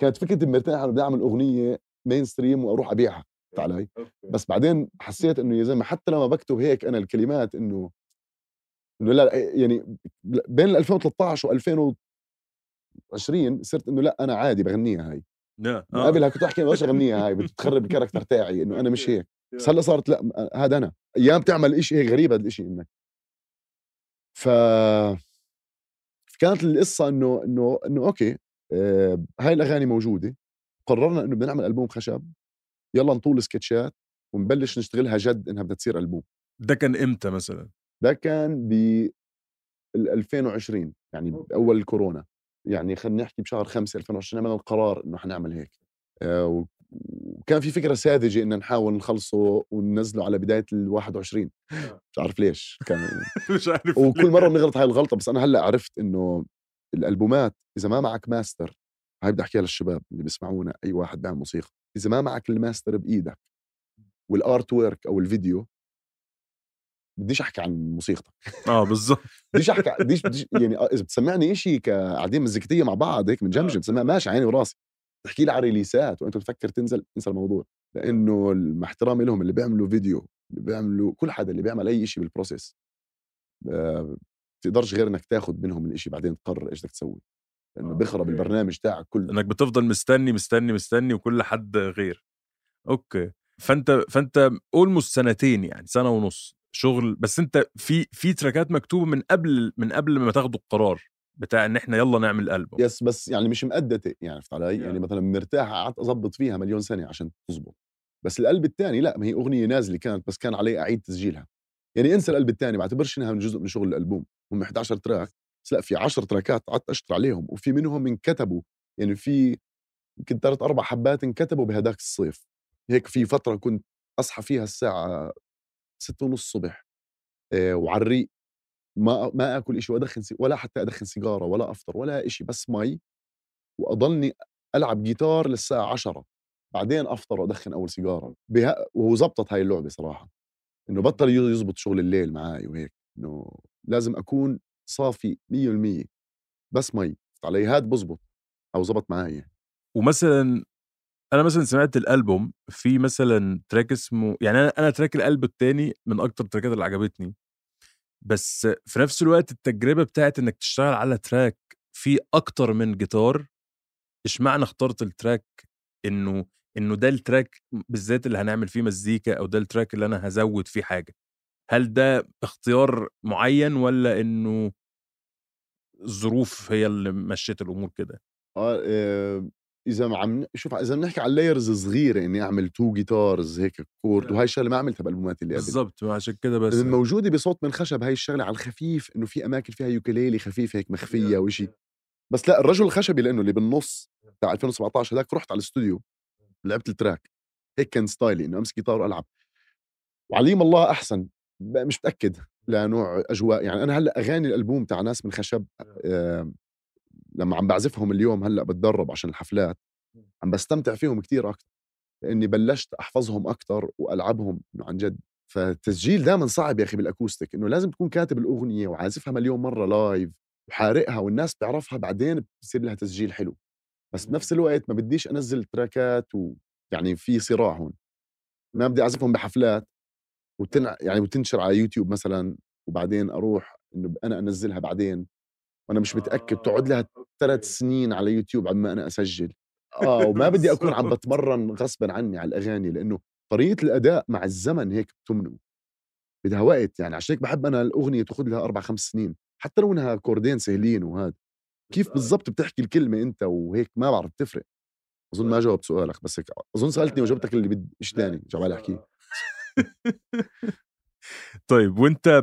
D: كانت فكره المرتاحه بدي أعمل أغنية مين ستريم وأروح أبيعها علي بس بعدين حسيت إنه يا زلمة حتى لما بكتب هيك أنا الكلمات إنه إنه لا يعني بين 2013 و 2020 صرت إنه لا أنا عادي بغنيها هاي.
C: لا
D: آه. قبلها كنت أحكي بديش أغنيها هاي بتخرب ال character تاعي إنه أنا مش هيك. بس هلأ صارت لا هذا أنا. أيام تعمل شيء هيك غريب هذا الشيء إنك. ف كانت القصة إنه إنه إنه okay آه هاي الأغاني موجودة. قررنا إنه بدنا نعمل ألبوم خشب يلا نطول سكتشات ونبلش نشتغلها جد إنها بدها تصير ألبوم.
C: ده كان إمتى مثلا؟
D: ده كان ب 2020 يعني بأول الكورونا. يعني خلينا نحكي بشهر 5 2020 عملنا القرار إنه حنعمل هيك. آه، وكان في فكرة ساذجة ان نحاول نخلصه وننزله على بداية ال 21 آه. مش عارف ليش. كان
C: مش عارف
D: وكل مرة بنغلط هاي الغلطة بس أنا هلأ عرفت إنه الألبومات إذا ما معك ماستر هاي بدي احكيها للشباب اللي بيسمعونا أي واحد بيعمل موسيقى. إذا ما معك الماستر بإيدك وال artwork أو الفيديو بديش أحكي عن موسيقتك.
C: آه بالظبط.
D: بديش أحكي بديش, بديش يعني آه، إذا بتسمعني شيء قاعدين مزيكتية مع بعض هيك بنجمجم آه. بتسمع ماشي عيني وراسي. تحكي لي على ريليسات وأنت بتفكر تنزل انسى الموضوع. لأنه مع احترامي لهم اللي بيعملوا فيديو اللي بيعملوا كل حدا اللي بيعمل أي شيء بال process بتقدرش غير إنك تاخذ منهم الشيء بعدين تقرر إيش بدك تسوي. لأنه بيخرب البرنامج تاعك كله.
C: إنك بتفضل مستني مستني مستني وكل حد غير. okay. فأنت فأنت almost سنتين يعني سنة ونص شغل. بس أنت في في تراكات مكتوبة من قبل من قبل ما تاخدوا القرار بتاع إن إحنا يلا نعمل ألبوم.
D: yes بس يعني مش مقدته يعني عرفت علي؟ يعني مثلا مرتاح قعدت أظبط فيها مليون سنه عشان تزبط بس القلب الثاني لا ما هي أغنية نازلة كانت بس كان علي إعيد تسجيلها. يعني انسى القلب الثاني بعتبرش إنها من جزء من شغل الألبوم. هم 11 تراك. بس لأ في 10 تراكات قعدت اشتغل عليهم وفي منهم انكتبوا يعني في يمكن ثلاث أربع حبات انكتبوا بهداك الصيف هيك في فترة كنت أصحى فيها الساعة ستة ونص الصبح آه، وعلى الريق ما ما آكل شيء وادخن. ولا حتى أدخن سيجارة ولا أفطر ولا شيء بس مي وأضلني ألعب جيتار للساعة 10 بعدين أفطر وأدخن أول سيجارة بها... وزبطت هاي اللعبة صراحة إنه بطل يزبط شغل الليل معي وهيك إنه لازم أكون صافي 100% بس مي علي هاد بزبط أو زبط معي
C: ومثلا أنا مثلا سمعت الألبوم في مثلا track اسمه يعني أنا أنا track القلب التاني من أكتر التراكات اللي عجبتني بس في نفس الوقت التجربة بتاعت إنك تشتغل على track فيه أكتر من جيتار إشمعنى اخترت ال track إنه إنه ده ال track بالذات اللي هنعمل فيه مزيكا أو ده ال track اللي أنا هزود فيه حاجة؟ هل ده اختيار معين ولا إنه الظروف هي اللي مشيت الأمور كده.
D: آه آه، إذا ما عم شوف إذا بنحكي على layers صغيرة إني أعمل two guitars هيك chord وهي الشغلة ما عملتها بالألبومات اللي قبل.
C: بالضبط عشان كده بس
D: الموجوده بصوت من خشب هاي الشغلة على الخفيف إنه في أماكن فيها ukulele خفيف هيك مخفية وشي بس لا الرجل الخشبي لأنه اللي بالنص بتاع 2017 هذاك رحت على الاستوديو لعبت ال track. هيك كان ستايلي إنه أمسك جيتار وألعب. وعليم الله أحسن مش متأكد. لنوع أجواء يعني أنا هلأ أغاني الألبوم تاع ناس من خشب آه. لما عم بعزفهم اليوم هلأ بتدرب عشان الحفلات عم بستمتع فيهم كتير أكثر لاني بلشت أحفظهم أكثر وألعبهم عن جد. فالتسجيل دائما صعب يا أخي بال acoustic إنه لازم تكون كاتب الأغنية وعازفها مليون مرة live وحارقها والناس بتعرفها بعدين بصير لها تسجيل حلو. بس بنفس الوقت ما بديش أنزل تراكات ويعني في صراع هون. ما بدي أعزفهم بحفلات وتن يعني وتنشر على يوتيوب مثلا وبعدين أروح إنه أنا أنزلها بعدين وأنا مش متأكد تقعد لها ثلاث سنين على يوتيوب عما أنا أسجل. آه وما بدي أكون عم بتمرن غصبا عني على الأغاني لأنه طريقة الأداء مع الزمن هيك بتمنه بدها وقت يعني عشان هيك بحب أنا الأغنية تاخذ لها أربع خمس سنين حتى لو إنها كوردين سهلين وهذا كيف بالضبط بتحكي الكلمة أنت وهيك ما بعرف تفرق أظن ما جاوبت سؤالك بس هيك أظن سألتني وجبتك اللي بدي إيش ثاني جواب أحكيه؟
C: طيب وأنت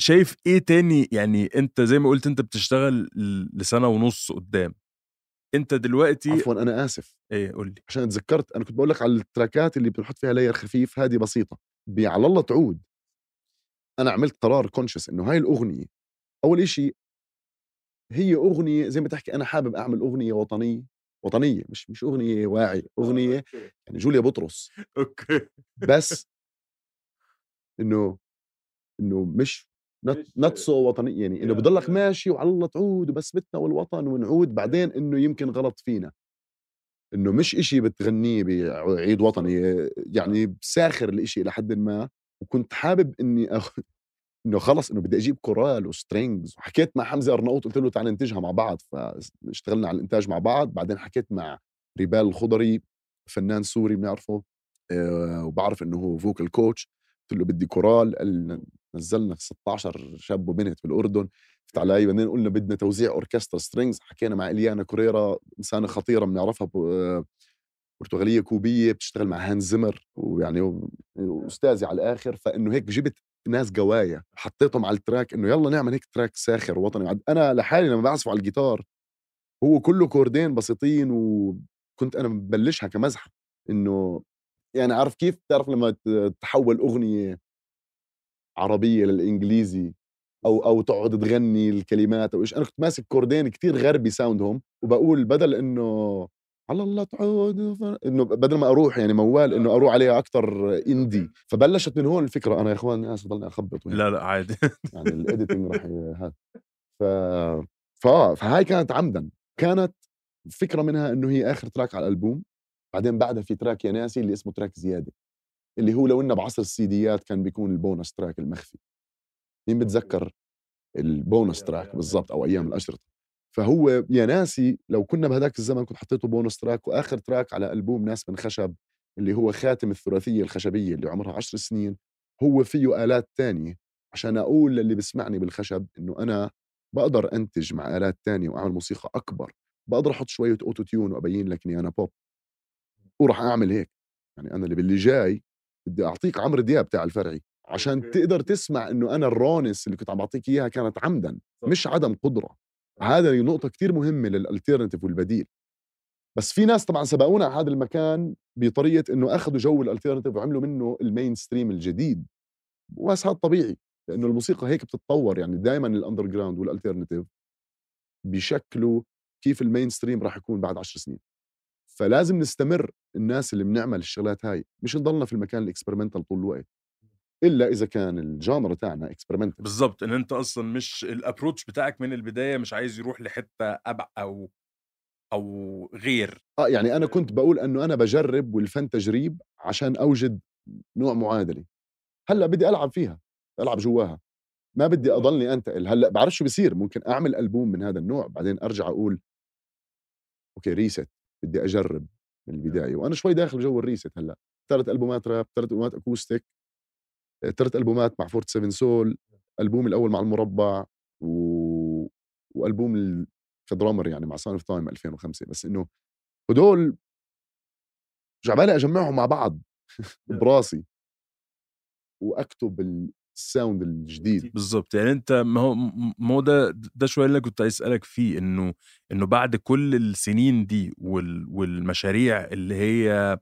C: شايف إيه تاني؟ يعني أنت زي ما قلت أنت بتشتغل لسنة ونص قدام. أنت دلوقتي
D: عفوا أنا آسف.
C: إيه قول لي.
D: عشان تذكرت أنا كنت بقول لك على التراكات اللي بنحط فيها layer خفيف هذه بسيطة. على الله تعود. أنا عملت قرار conscious إنه هاي الأغنية أول شيء هي أغنية زي ما تحكي أنا حابب أعمل أغنية وطنية. وطنية مش مش أغنية واعي أغنية يعني جوليا بطرس.
C: okay.
D: بس إنه إنه مش not so وطني يعني إنه بضلك ماشي وعلى الله تعود وبسمتنا والوطن ونعود بعدين إنه يمكن غلط فينا. إنه مش إشي بتغنيه بعيد وطني يعني ساخر الإشي لحد ما وكنت حابب إني أخ... إنه خلص إنه بدي أجيب كورال و strings وحكيت مع حمزة أرناؤوط قلت له تعال ننتجها مع بعض. فاشتغلنا على الإنتاج مع بعض. بعدين حكيت مع ريبال الخضري فنان سوري بنعرفه أه وبعرف إنه هو vocal coach قلت له بدي كورال. قال نزلنا 16 شاب وبنت بالأردن. فت علي بعدين قلنا بدنا توزيع اوركسترا strings حكينا مع إليانا كوريرا إنسانة خطيرة بنعرفها برتغالية كوبية بتشتغل مع هانز زمر ويعني أستاذي على الآخر فإنه هيك جبت ناس قوايا حطيتهم على ال track إنه يلا نعمل هيك track ساخر وطني أنا لحالي لما بعزف على الجيتار هو كله chord ين بسيطين وكنت أنا مبلشها كمزحة. إنه يعني عارف كيف؟ تعرف لما تحول أغنية عربية للإنجليزي أو أو تقعد تغني الكلمات أو إيش. أنا كنت ماسك chord ين كتير غربي sound هم وبقول بدل إنه على الله تعود إنه بدل ما أروح يعني موال إنه أروح عليها أكثر indie فبلشت من هون الفكرة. أنا يا اخوان اسف ضلني أخبط
C: لا لا عادي.
D: يعني ال editing رح هذا ف ف فهاي كانت عمدا. كانت فكرة منها إنه هي آخر track على الألبوم. بعدين بعدها في track يا ناسي اللي اسمه track زيادة. اللي هو لو إنه بعصر السيديات كان بيكون ال bonus track المخفي. مين بتذكر ال bonus track بالضبط أو أيام الأشرطة؟ فهو يا ناسي لو كنا بهداك الزمن كنت حطيته bonus track وآخر track على ألبوم ناس من خشب اللي هو خاتم الثلاثية الخشبية اللي عمرها عشر سنين هو فيه آلات تانية عشان أقول للي بسمعني بالخشب إنه أنا بقدر أنتج مع آلات تانية وأعمل موسيقى أكبر بقدر أحط شوية auto-tune وأبين لك إني أنا بوب وراح أعمل هيك. يعني أنا اللي باللي جاي بدي أعطيك عمرو دياب تاع الفرعي عشان تقدر تسمع إنه أنا ال rawness اللي كنت عم بعطيك إياها كانت عمدا مش عدم قدرة. هذا نقطة كتير مهمة لل alternative والبديل. بس في ناس طبعا سبقونا على هذا المكان بطريقة إنه أخذوا جو ال alternative وعملوا منه ال mainstream الجديد. بس هذا طبيعي لأنه الموسيقى هيك بتتطور يعني دائما ال underground وال alternative بيشكلوا كيف ال mainstream راح يكون بعد عشر سنين. فلازم نستمر الناس اللي بنعمل الشغلات هاي مش نضلنا في المكان ال experimental طول الوقت. إلا إذا كان ال genre تاعنا experimental
C: بالظبط إن أنت أصلا مش ال approach بتاعك من البداية مش عايز يروح لحتة أبع أو أو غير.
D: آه يعني أنا كنت بقول إنه أنا بجرب والفن تجريب عشان أوجد نوع معادلة. هلأ بدي ألعب فيها ألعب جواها. ما بدي أضلني أنتقل. هلأ بعرف شو بصير ممكن أعمل ألبوم من هذا النوع بعدين أرجع أقول okay reset بدي أجرب من البداية. وأنا شوي داخل بجو ال reset هلأ. ثلاث ألبومات راب ثلاث ألبومات acoustic ثلاث ألبومات مع 47Soul ألبوم الأول مع المربع و... وألبوم ك drummer يعني مع Sign of Thyme 2005 بس إنه هدول جعبالي أجمعهم مع بعض براسي. وأكتب ال sound الجديد.
C: بالظبط يعني أنت ما هو ما هو ده ده شوية اللي كنت عايز أسألك فيه إنه إنه بعد كل السنين دي وال والمشاريع اللي هي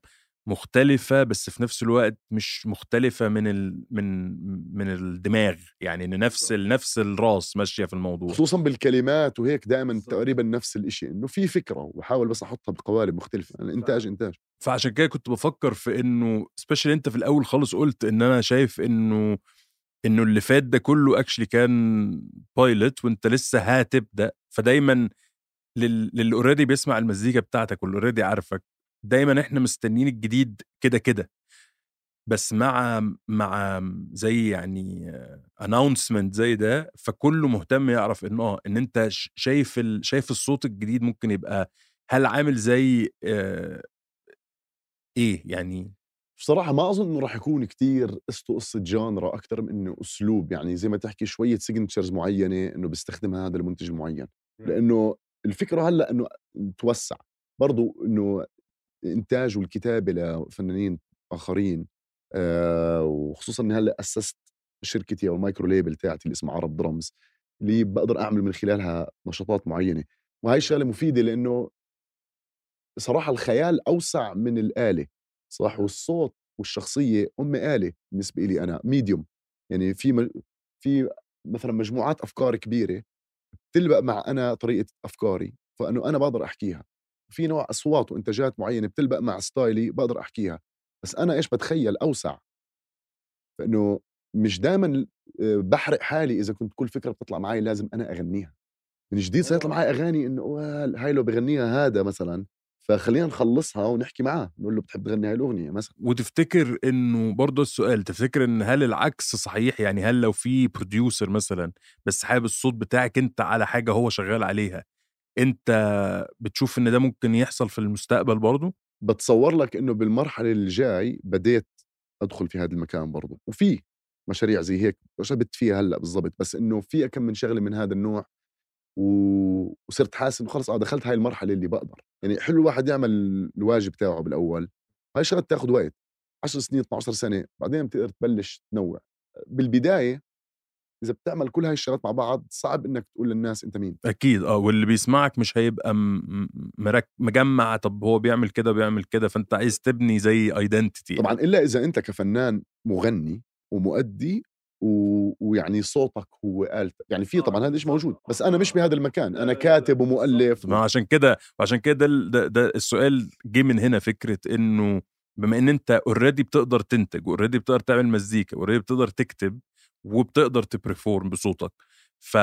C: مختلفة بس في نفس الوقت مش مختلفة من ال من من الدماغ يعني إن نفس ال نفس الراس ماشية في الموضوع.
D: خصوصا بالكلمات وهيك دائما تقريبا نفس الشيء إنه في فكرة وبحاول بس أحطها بقوالب مختلفة يعني إنتاج إنتاج.
C: فعشان كده كنت بفكر في إنه especially أنت في الأول خالص قلت إن أنا شايف إنه إنه اللي فات ده كله actually كان pilot وأنت لسه هتبدأ فدايما للي already بيسمع المزيكا بتاعتك واللي already عارفك دايما إحنا مستنيين الجديد كده كده. بس مع مع زي يعني announcement زي ده فكله مهتم يعرف إن آه إن أنت شايف ال... شايف الصوت الجديد ممكن يبقى هل عامل زي آه إيه يعني؟
D: بصراحة ما أظن إنه راح يكون كتير قصته قصة genre أكثر من إنه أسلوب. يعني زي ما تحكي شوية signatures معينة إنه بيستخدمها هذا المنتج المعين. لأنه الفكرة هلأ إنه توسع. برضو إنه إنتاج والكتابة لفنانين آخرين آه وخصوصا إني هلأ أسست شركتي أو ال micro label تاعتي اللي اسمها عرب درمز اللي بقدر أعمل من خلالها نشاطات معينة. وهي الشغلة مفيدة لأنه صراحة الخيال أوسع من الآلة صح؟ والصوت والشخصية هم آلة بالنسبة لي أنا medium يعني في في مثلا مجموعات أفكار كبيرة بتلبق مع أنا طريقة أفكاري فأنه أنا بقدر أحكيها. في نوع أصوات وإنتاجات معينة بتلبق مع style ي بقدر أحكيها بس أنا إيش بتخيل أوسع. فإنه مش دائما آه، بحرق حالي إذا كنت كل فكرة بتطلع معي لازم أنا أغنيها. من جديد سيطلع معي أغاني إنه هاي لو بغنيها هذا مثلا فخلينا نخلصها ونحكي معاه نقول له بتحب تغني هاي الأغنية مثلا.
C: وتفتكر إنه برضه السؤال تفتكر إن هل العكس صحيح؟ يعني هل لو في بروديوسر مثلا بس حابب الصوت بتاعك أنت على حاجة هو شغال عليها أنت بتشوف إن ده ممكن يحصل في المستقبل برضه؟
D: بتصور لك إنه بالمرحلة الجاي بديت أدخل في هذا المكان برضه وفي مشاريع زي هيك شبت فيها هلأ بالضبط بس إنه في كم من شغلة من هذا النوع وصرت حاسس إنه خلص آه دخلت هاي المرحلة اللي بقدر. يعني حلو الواحد يعمل الواجب تاعه بالأول هاي الشغلات بتاخذ وقت 10 سنين 12 سنة بعدين بتقدر تبلش تنوع. بالبداية إذا بتعمل كل هاي الشغلات مع بعض صعب إنك تقول للناس أنت مين.
C: أكيد آه واللي بيسمعك مش هيبقى مرك مجمع طب هو بيعمل كده بيعمل كده فأنت عايز تبني زي ايدنتيتي
D: طبعا إلا إذا أنت كفنان مغني ومؤدي و... ويعني صوتك هو آلتك يعني في طبعا هذا الشيء موجود بس أنا مش بهذا المكان أنا كاتب ومؤلف.
C: ما عشان كده وعشان كده ده, ده السؤال جه من هنا فكرة إنه بما إن أنت already بتقدر تنتج already بتقدر تعمل مزيكا already بتقدر تكتب وبتقدر ت perform بصوتك. ف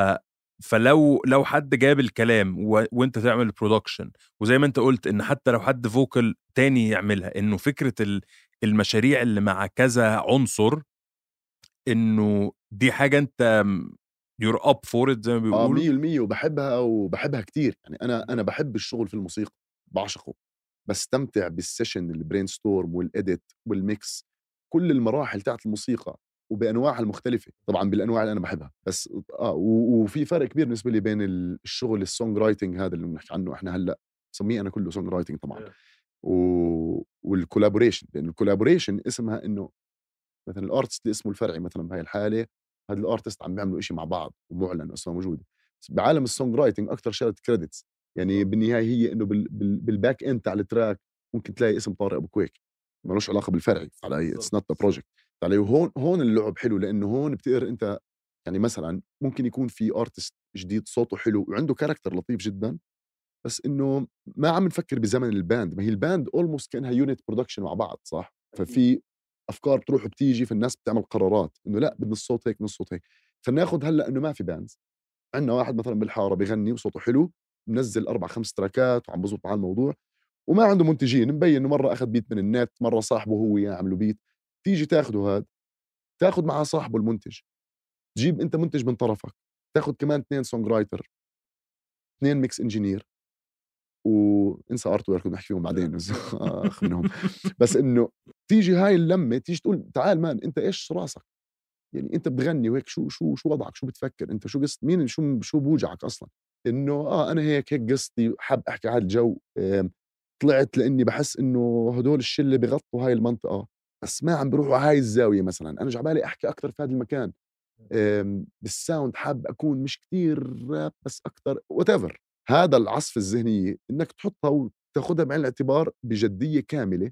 C: فلو لو حد جاب الكلام و... وانت تعمل ال production وزي ما انت قلت إن حتى لو حد vocal تاني يعملها إنه فكرة المشاريع اللي مع كذا عنصر إنه دي حاجة انت you're up for it زي ما
D: بيقولوا. آه 100% وبحبها وبحبها كتير. يعني أنا أنا بحب الشغل في الموسيقى بعشقه. بستمتع بال session ال brainstorm وال edit وال mix كل المراحل تاعت الموسيقى. وبأنواعها المختلفة طبعا بالأنواع اللي أنا بحبها بس آه وفي فرق كبير بالنسبة لي بين الشغل ال songwriting هذا اللي بنحكي عنه إحنا هلأ بسميه أنا كله songwriting طبعا و... وال collaboration لأنه ال collaboration اسمها إنه مثلا ال artist اللي اسمه الفرعي مثلا بهاي الحالة هذا ال artist عم بيعملوا شيء مع بعض ومعلن اسمها موجودة بس بعالم ال songwriting أكثر شغلة credits يعني بالنهاية هي إنه بال... بال... بال back end تاع ال track ممكن تلاقي اسم طارق أبو كويك ملوش علاقة بالفرعي علي it's not project علي وهون هون اللعب حلو لأنه هون بتقدر أنت يعني مثلا ممكن يكون في artist جديد صوته حلو وعنده character لطيف جدا بس إنه ما عم نفكر بزمن ال band. ما هي ال band almost كأنها unit production مع بعض صح؟ ففي أفكار بتروح وبتيجي فالناس بتعمل قرارات إنه لأ بدنا الصوت هيك نص صوت هيك. فناخذ هلأ إنه ما في bands عندنا واحد مثلا بالحارة بغني وصوته حلو منزل أربع خمس track ات وعم بزبط على الموضوع وما عنده منتجين مبين إنه مرة أخذ beat من النت مرة صاحبه هو يعملوا beat تيجي تاخده هذا تاخذ معاه صاحبه المنتج. تجيب أنت منتج من طرفك. تاخذ كمان اثنين songwriter اثنين mix engineer وانسى artwork نحكي فيهم بعدين أخ منهم. بس إنه تيجي هاي اللمة تيجي تقول تعال man أنت إيش راسك؟ يعني أنت بتغني وهيك شو شو شو وضعك؟ شو بتفكر أنت؟ شو قصة مين شو شو بوجعك أصلا؟ إنه آه أنا هيك هيك قصتي حاب أحكي على الجو. طلعت لإني بحس إنه هدول الشلة بغطوا هاي المنطقة. بس ما عم بروحوا هاي الزاوية مثلا أنا جعبالي أحكي أكثر في هذا المكان. بال sound حاب أكون مش كتير راب بس أكثر what هذا العصف الذهنيه إنك تحطها وتاخذها بعين الاعتبار بجدية كاملة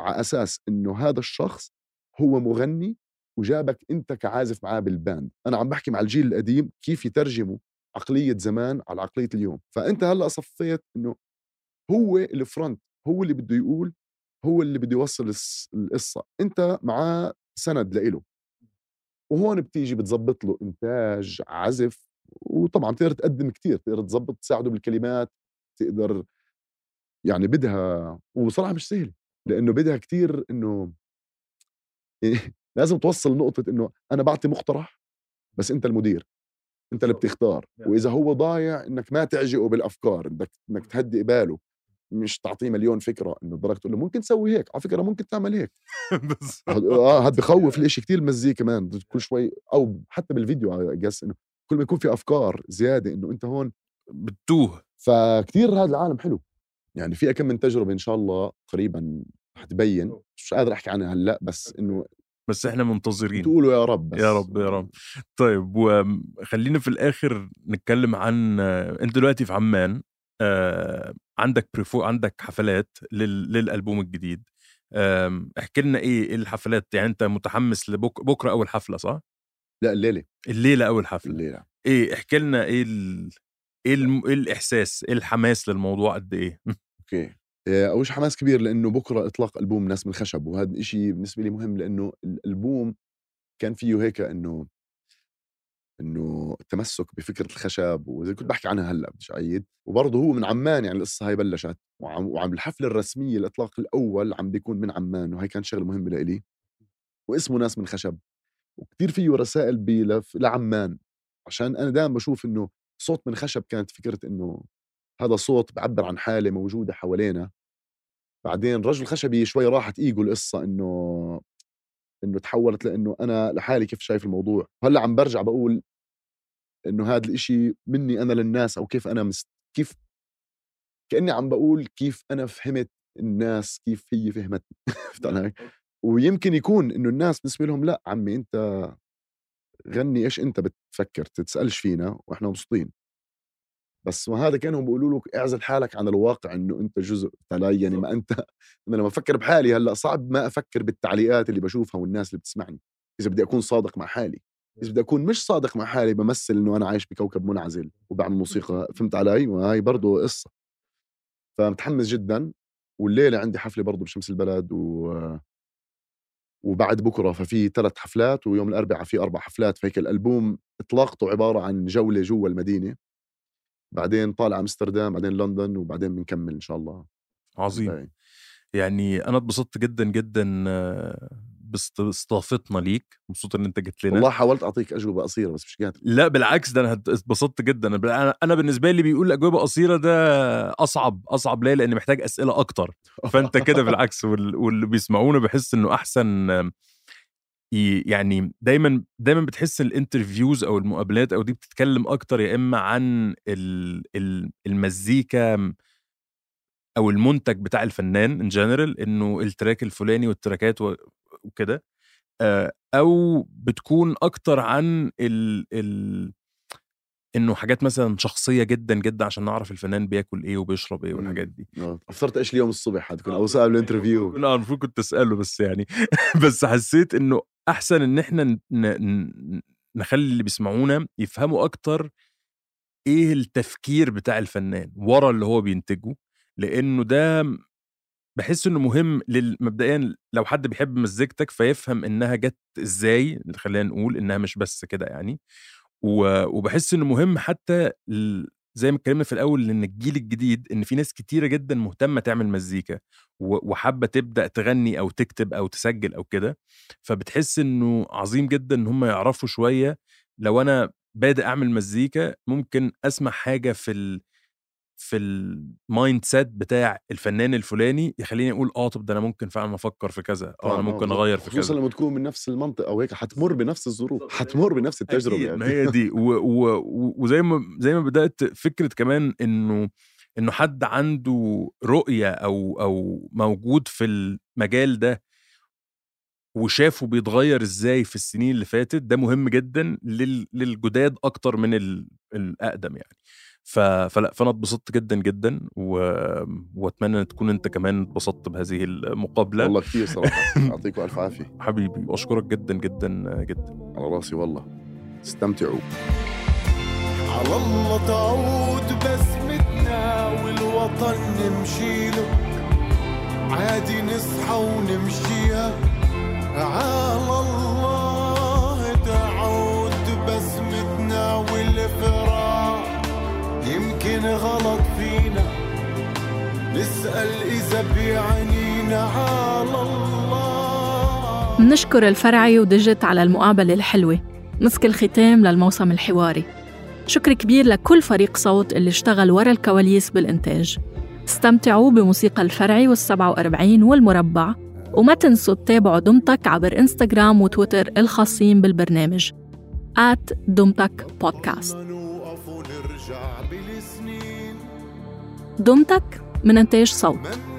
D: على أساس إنه هذا الشخص هو مغني وجابك أنت كعازف معاه بال band أنا عم بحكي مع الجيل القديم كيف يترجموا عقلية زمان على عقلية اليوم. فأنت هلأ صفيت إنه هو ال front هو اللي بده يقول هو اللي بده يوصل القصة. أنت معاه سند لإله. وهون بتيجي بتظبط له إنتاج عزف وطبعا بتقدر تقدم كثير بتقدر تظبط تساعده بالكلمات تقدر يعني بدها وصراحة مش سهله لأنه بدها كثير إنه لازم توصل نقطة إنه أنا بعطي مقترح بس أنت المدير. أنت اللي بتختار. وإذا هو ضايع إنك ما تعجقه بالأفكار بدك إنك تهدئ باله. مش تعطيه مليون فكرة إنه بدك تقول له ممكن تسوي هيك على فكرة ممكن تعمل هيك. آه هذا بخوف الاشي كثير المزيكا كمان كل شوي أو حتى بالفيديو جس إنه كل ما يكون في أفكار زيادة إنه أنت هون
C: بتوه
D: فكتير هذا العالم حلو. يعني في كم من تجربة إن شاء الله قريبا حتبين مش قادر أحكي عنها هلأ بس إنه
C: بس إحنا منتظرين.
D: تقولوا يا رب بس.
C: يا رب يا رب. طيب وخلينا في الآخر نتكلم عن أنت دلوقتي في عمان آه، عندك preview عندك حفلات لل... للألبوم الجديد. احكي لنا إيه إيه الحفلات؟ يعني أنت متحمس لبكره بكرة أول حفلة صح؟
D: لا الليلة.
C: الليلة أول حفلة.
D: الليلة.
C: إيه احكي لنا إيه ال... إيه. إيه الإحساس إيه الحماس للموضوع قد إيه؟
D: أوكي. آه، أول شيء حماس كبير لأنه بكرة إطلاق ألبوم ناس من الخشب وهذا الشيء بالنسبة لي مهم لأنه الألبوم كان فيه هيك إنه إنه التمسك بفكرة الخشب وزي كنت بحكي عنها هلأ بديش اعيد وبرضه هو من عمان يعني القصة هاي بلشت وعم, وعم الحفلة الرسمية الإطلاق الأول عم بيكون من عمان وهي كانت شغلة مهمة لإلي. واسمه ناس من خشب. وكثير فيه رسائل بلف لعمان. عشان أنا دائما بشوف إنه صوت من خشب كانت فكرة إنه هذا صوت بعبر عن حالة موجودة حوالينا. بعدين رجل خشبي شوي راحت إيجو القصة إنه إنه تحولت لإنه أنا لحالي كيف شايف الموضوع. هلأ عم برجع بقول إنه هذا الإشي مني أنا للناس أو كيف أنا مست... كيف كأني عم بقول كيف أنا فهمت الناس كيف هي فهمتني فهمت علي؟ ويمكن يكون إنه الناس بالنسبة لهم لأ عمي أنت غني إيش أنت بتفكر؟ تتسألش فينا وإحنا مبسوطين. بس وهذا كأنهم بيقولوا لك اعزل حالك عن الواقع إنه أنت جزء علي يعني ما أنت أنا لما أفكر بحالي هلأ صعب ما أفكر بالتعليقات اللي بشوفها والناس اللي بتسمعني إذا بدي أكون صادق مع حالي. إذا بدي أكون مش صادق مع حالي بمثل إنه أنا عايش بكوكب منعزل وبعمل موسيقى. فهمت علي؟ وهي برضه قصة. فمتحمس جدا والليلة عندي حفلة برضه بشمس البلد و وبعد بكرة. ففي ثلاث حفلات ويوم الأربعاء في أربع حفلات. فهيك الألبوم اطلاقته عبارة عن جولة جوا المدينة. بعدين طالع أمستردام بعدين لندن وبعدين بنكمل إن شاء الله.
C: عظيم. يعني أنا اتبسطت جدا جدا باستضافتنا ليك مبسوط إن أنت جيت لنا.
D: والله حاولت أعطيك أجوبة قصيرة بس مش قادر.
C: لا بالعكس ده أنا اتبسطت جدا. أنا بالنسبة لي بيقول اجوبه قصيرة ده أصعب أصعب ليه لأن محتاج أسئلة أكتر. فأنت كده بالعكس واللي بيسمعونا بحس إنه أحسن يعني دايما دايما بتحس الإنترفيوز أو المقابلات أو دي بتتكلم أكتر يا إما عن المزيكا أو المنتج بتاع الفنان in general إنه ال track الفلاني وال track ات و- وكده آه، أو بتكون أكتر عن ال ال إنه حاجات مثلا شخصية جدا جدا عشان نعرف الفنان بياكل إيه وبيشرب إيه
D: مم.
C: والحاجات دي.
D: آه، أفطرت إيش اليوم الصبح حتكون أو سؤال ال interview
C: لا المفروض كنت أسأله بس يعني بس حسيت إنه أحسن إن إحنا نخلي اللي بيسمعونا يفهموا أكتر إيه التفكير بتاع الفنان ورا اللي هو بينتجه لأنه ده بحس إنه مهم لل- مبدئيا لو حد بيحب مزيكتك فيفهم إنها جت إزاي خلينا نقول إنها مش بس كده يعني وبحس إنه مهم حتى زي ما اتكلمنا في الأول إن الجيل الجديد إن في ناس كتيرة جدا مهتمة تعمل مزيكا وحابة تبدأ تغني أو تكتب أو تسجل أو كده فبتحس إنه عظيم جدا إن هم يعرفوا شوية لو أنا بادئ أعمل مزيكا ممكن أسمع حاجة في ال في ال mindset بتاع الفنان الفلاني يخليني أقول آه طب ده أنا ممكن فعلا أفكر في كذا آه أنا ممكن أغير في
D: خصوصا
C: كذا
D: لما تكون من نفس المنطقة أو هيك حتمر بنفس الظروف حتمر بنفس التجربة
C: أكيد،
D: يعني.
C: ما هي دي و و وزي ما زي ما بدأت فكرة كمان إنه إنه حد عنده رؤية أو أو موجود في المجال ده وشافه بيتغير إزاي في السنين اللي فاتت ده مهم جدا لل للجداد أكتر من ال الأقدم يعني. فلا فأنا اتبسطت جدا جدا و... وأتمنى إن تكون أنت كمان اتبسطت بهذه المقابلة.
D: والله كثير صراحة. يعطيكم ألف عافية.
C: حبيبي واشكرك جدا جدا جدا.
D: على رأسي والله. استمتعوا.
B: على الله تعود بسمتنا والوطن نمشي له. عادي نصحى ونمشيها. على الله يمكن غلط فينا. نسأل إذا بيعنينا على الله.
A: منشكر الفرعي ودجت على المقابلة الحلوة. مسك الختام للموسم الحواري. شكر كبير لكل فريق صوت اللي اشتغل ورا الكواليس بالإنتاج. استمتعوا بموسيقى الفرعي والسبعة وأربعين والمربع. وما تنسوا تتابعوا دمتك عبر إنستغرام وتويتر الخاصين بالبرنامج. at دمتك بودكاست دمتك من إنتاج صوت.